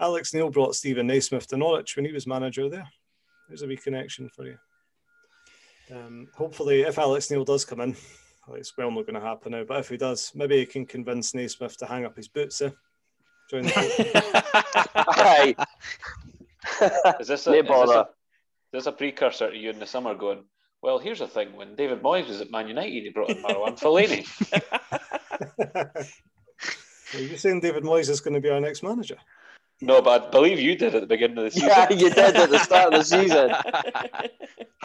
Alex Neil brought Steven Naismith to Norwich when he was manager there. There's a wee connection for you. Um, hopefully, if Alex Neil does come in, well, it's well not going to happen now, but if he does, maybe he can convince Naismith to hang up his boots. Eh? Join the Aye. Is this, a, is, this a, is this a precursor to you in the summer going, well, here's the thing. When David Moyes was at Man United, he brought in Marwan Fellaini. Are you saying David Moyes is going to be our next manager? No, but I believe you did at the beginning of the season. Yeah, you did at the start of the season.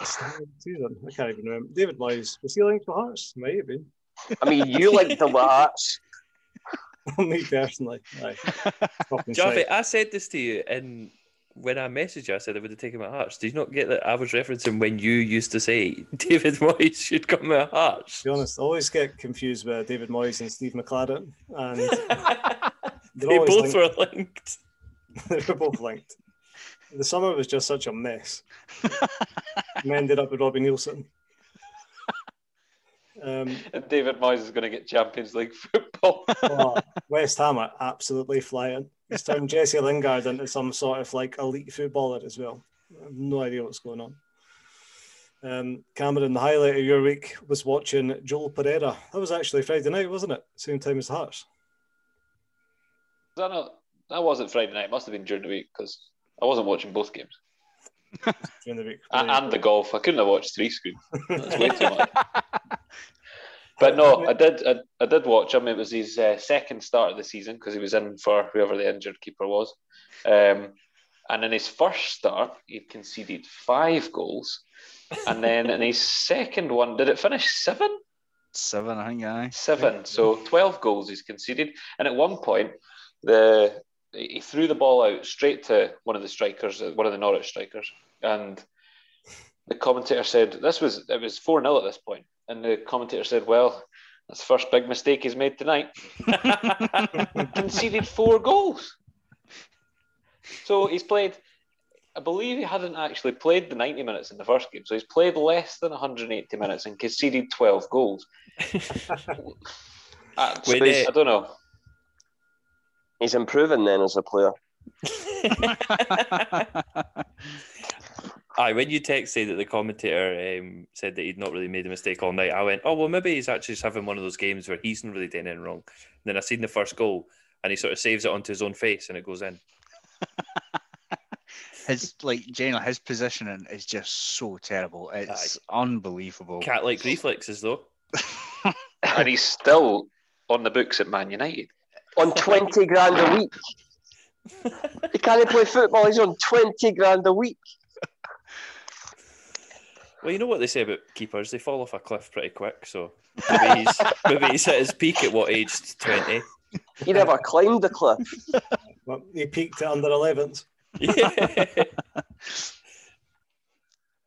Start of the season. I can't even remember. David Moyes was he linked to Hearts? Might have been. I mean, you like the Hearts. Me personally. Aye. Fucking Javi. I said this to you, and when I messaged you, I said I would have taken my Hearts. Did you not get that I was referencing when you used to say David Moyes should come at Hearts? To be honest, I always get confused with David Moyes and Steve McClaren, and they're both linked. were linked. they were both linked. The summer was just such a mess. we ended up with Robbie Neilson. Um, And David Moyes is going to get Champions League football. oh, West Ham are absolutely flying. He's turned Jesse Lingard into some sort of like elite footballer as well. I have no idea what's going on. Um, Cameron, the highlight of your week was watching Joel Pereira. That was actually Friday night, wasn't it? Same time as Hearts. that, not, that wasn't Friday night. It must have been during the week because I wasn't watching both games. during the week. A- and the golf. I couldn't have watched three screens. That's way too much. But no, I did. I, I did watch him. It was his uh, second start of the season because he was in for whoever the injured keeper was. Um, and in his first start, he conceded five goals, and then in his second one, did it finish seven? Seven, I think, aye. Seven. So twelve goals he's conceded, and at one point, the he threw the ball out straight to one of the strikers, uh, one of the Norwich strikers, and the commentator said this was it was four 0 at this point, and the commentator said, "Well, that's the first big mistake he's made tonight. Conceded four goals. So he's played. I believe he hadn't actually played the 90 minutes in the first game, so he's played less than 180 minutes and conceded 12 goals. I, When, I uh, don't know. He's improving then as a player. Aye, when you text say that the commentator um, said that he'd not really made a mistake all night, I went, oh well, maybe he's actually just having one of those games where he's not really doing anything wrong. And then I seen the first goal, and he sort of saves it onto his own face, and it goes in. His like generally his positioning is just so terrible. It's unbelievable. Cat-like reflexes, though. And he's still on the books at Man United. On 20 grand a week. He can't play football, he's on 20 grand a week. Well, you know what they say about keepers; they fall off a cliff pretty quick. So maybe he's maybe he's at his peak at what age? Twenty. He never climbed the cliff. Well, he peaked at under 11s. Yeah.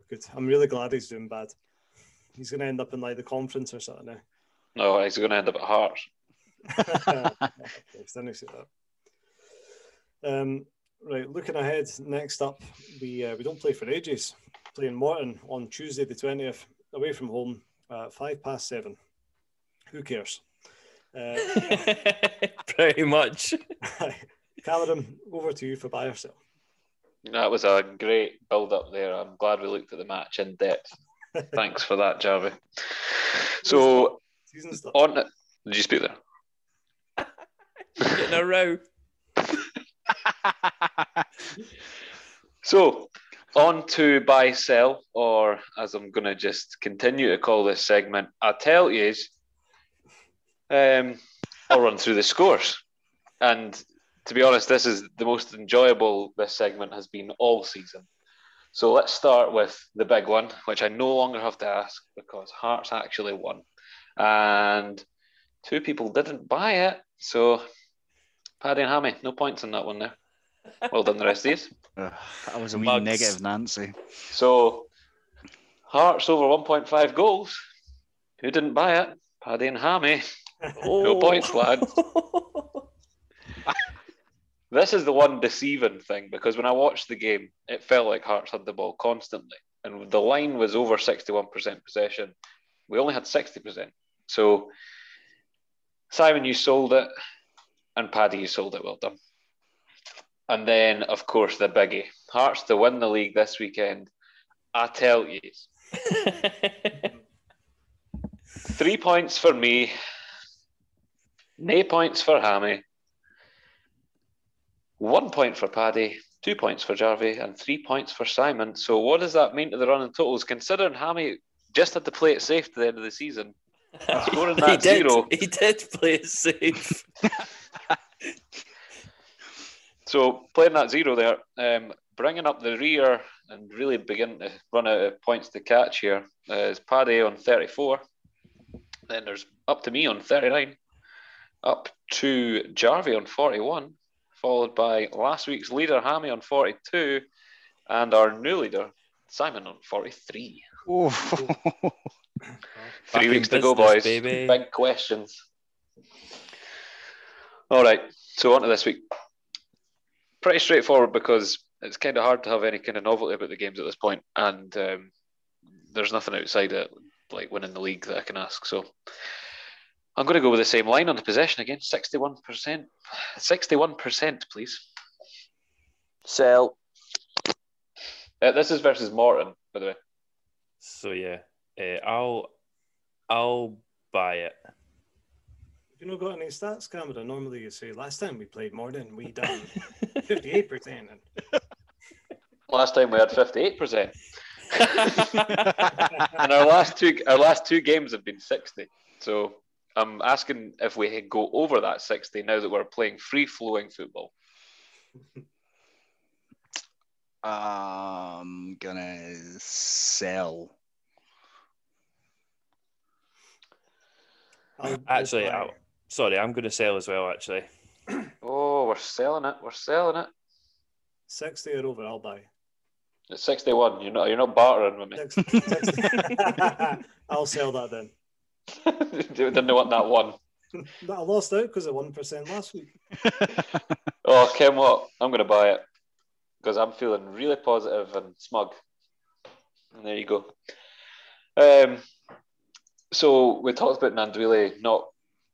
Good. I'm really glad he's doing bad. He's going to end up in like the conference or something now. No, he's going to end up at Hearts. Yes, didn't say that. Um, right, looking ahead. Next up, we uh, we don't play for ages. Playing Morton on Tuesday the twentieth, away from home, uh, five past seven. Who cares? Uh, pretty much. Cameron, over to you for buy or sell. That was a great build up there. I'm glad we looked at the match in depth. Thanks for that, Jarvie. So Season stuff. on, did you speak there? Getting a row. So on to buy sell, or as I'm going to just continue to call this segment, I tell yous, um, I'll run through the scores. And to be honest, this is the most enjoyable this segment has been all season. So let's start with the big one, which I no longer have to ask because Hearts actually won. And two people didn't buy it. So Paddy and Hammy, no points on that one there. Well done, the rest of these. Ugh, that was a wee Mugs. negative Nancy. So Hearts over 1.5 goals. Who didn't buy it? Paddy and Hammy. Oh. points, lad. This is the one deceiving thing because when I watched the game, it felt like Hearts had the ball constantly. And the line was over 61% possession. We only had 60%. So, Simon, you sold it. And Paddy, you sold it. Well done. And then, of course, the biggie. Hearts to win the league this weekend. I tell you, three points for me, no points for Hammy, one point for Paddy, two points for Jarvie, and three points for Simon. So, what does that mean to the running totals? Considering Hammy just had to play it safe to the end of the season, scoring he did. zero. He did play it safe. So playing that zero there, um, bringing up the rear and really beginning to run out of points to catch here uh, is Paddy on 34. Then there's up to me on 39. Up to Jarvie on 41. Followed by last week's leader, Hammy on 42. And our new leader, Simon on 43. Oh, Three Back weeks to go, boys. baby. Big questions. All right, so on to this week. Pretty straightforward because it's kind of hard to have any kind of novelty about the games at this point, and um, there's nothing outside it like winning the league that I can ask. So I'm going to go with the same line on the possession again, sixty-one percent, sixty-one percent, please. Sell. Uh, this is versus Morton, by the way. So yeah, uh, I'll I'll buy it. Have you not got any stats, Cameron? Normally you say, last time we played Morton, we done 58%. And Last time we had fifty-eight percent. and our last two our last two games have been 60 so i'm asking if we go over that 60 now that we're playing free flowing football I'm gonna sell. I'll- I'll Actually, I'll, sorry, I'm going to sell as well. Actually, oh we're selling it we're selling it 60 or over, I'll buy. it's 61 you're not you're not bartering with me 60, 60. I'll sell that then. didn't want that one I lost out because of 1% last week. oh Ken, what i'm going to buy it because i'm feeling really positive and smug and there you go um so we talked about Gnanduillet not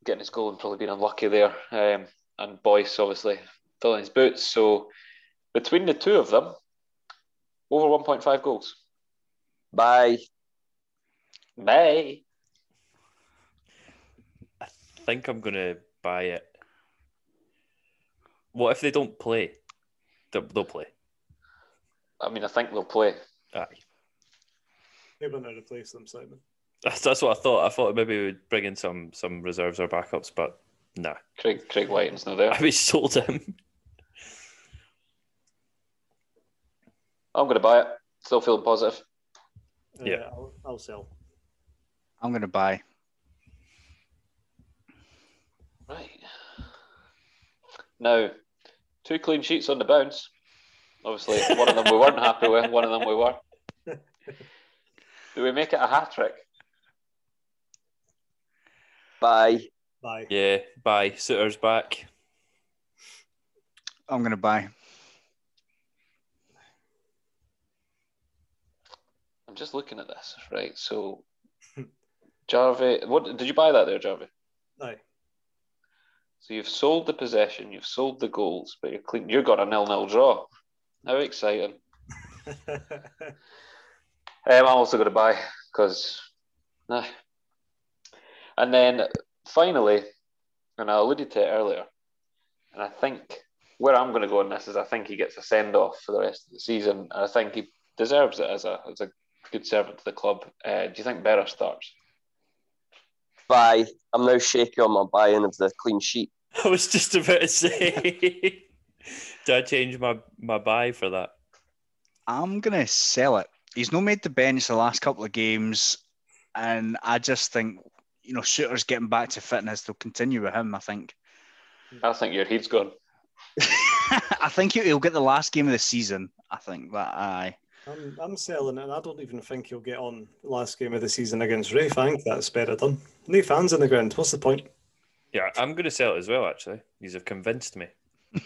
getting his goal and probably being unlucky there um and Boyce obviously filling his boots so between the two of them over 1.5 goals Bye. Bye. I think I'm going to buy it. What if they don't play? They'll, they'll play. I mean, I think they'll play. Aye. They're going to replace them, Simon. That's, that's what I thought. I thought maybe we'd bring in some some reserves or backups, but nah. Craig Craig Wighton's not there. We sold him. I'm going to buy it. Still feeling positive. Uh, Yeah. I'll, I'll sell. I'm gonna buy. Right. Now, two clean sheets on the bounce. Obviously, one of them we weren't happy with, one of them we were. Do we make it a hat trick? Bye. Bye. Yeah, bye. Souttar's back. I'm gonna buy. I'm just looking at this, right? So, Jarvie, what did you buy that there, Jarvie? No. So you've sold the possession, you've sold the goals, but you're clean. You've got a nil-nil draw. How exciting! Um, I'm also going to buy because, and then finally, and I alluded to it earlier, and I think where I'm going to go on this is I think he gets a send off for the rest of the season. And I think he deserves it as a as a good servant to the club. Uh, do you think Berra starts? Bye. I'm now shaky on my buy-in of the clean sheet. I was just about to say. Do I change my, my buy for that? I'm gonna sell it. He's not made the bench the last couple of games, and I just think you know Souttar's getting back to fitness. They'll continue with him. I think. I think your head's gone. I think he'll he'll get the last game of the season. I think that aye. I'm, I'm selling it, and I don't even think he'll get on the last game of the season against Raith. I think that's better done. No fans in the ground. What's the point? Yeah, I'm going to sell it as well, actually. These have convinced me.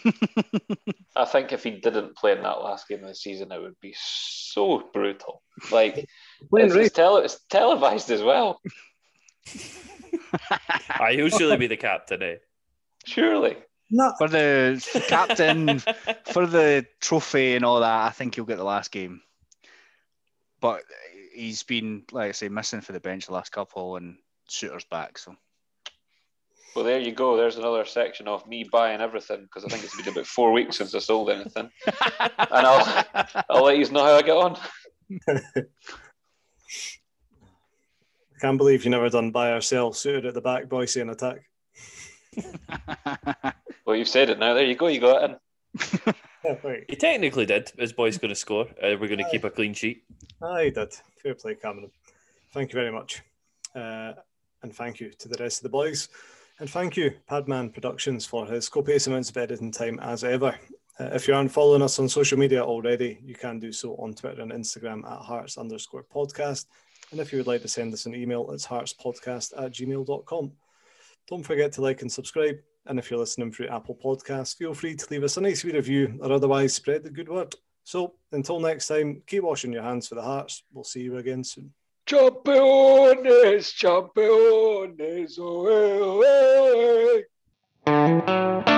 I think if he didn't play in that last game of the season, it would be so brutal. Like Playing Raith. it's, tele- it's televised as well. I he'll be the captain, eh? Surely. No, For the captain, for the trophy and all that, I think he'll get the last game. But he's been, like I say, missing for the bench the last couple, and Souttar's back. So Well, there you go. There's another section of me buying everything because I think it's been about four weeks since I sold anything, and I'll I'll let you know how I get on. I can't believe you never done buy or sell. Souttar at the back, Boyce and attack. Well, you've said it now. There you go. You got it in. Yeah. He technically did. His boy's going to score. Uh, we're going to keep a clean sheet. I did. Fair play, Cameron. Thank you very much. Uh, and thank you to the rest of the boys. And thank you, Padman Productions, for his copious amounts of editing time as ever. Uh, if you aren't following us on social media already, you can do so on Twitter and Instagram at hearts underscore podcast. And if you would like to send us an email, it's heartspodcast at gmail.com. Don't forget to like and subscribe. And if you're listening through Apple Podcasts, feel free to leave us a nice wee review or otherwise spread the good word. So until next time, keep washing your hands for the hearts. We'll see you again soon. Champions, champions, oh, oh, oh.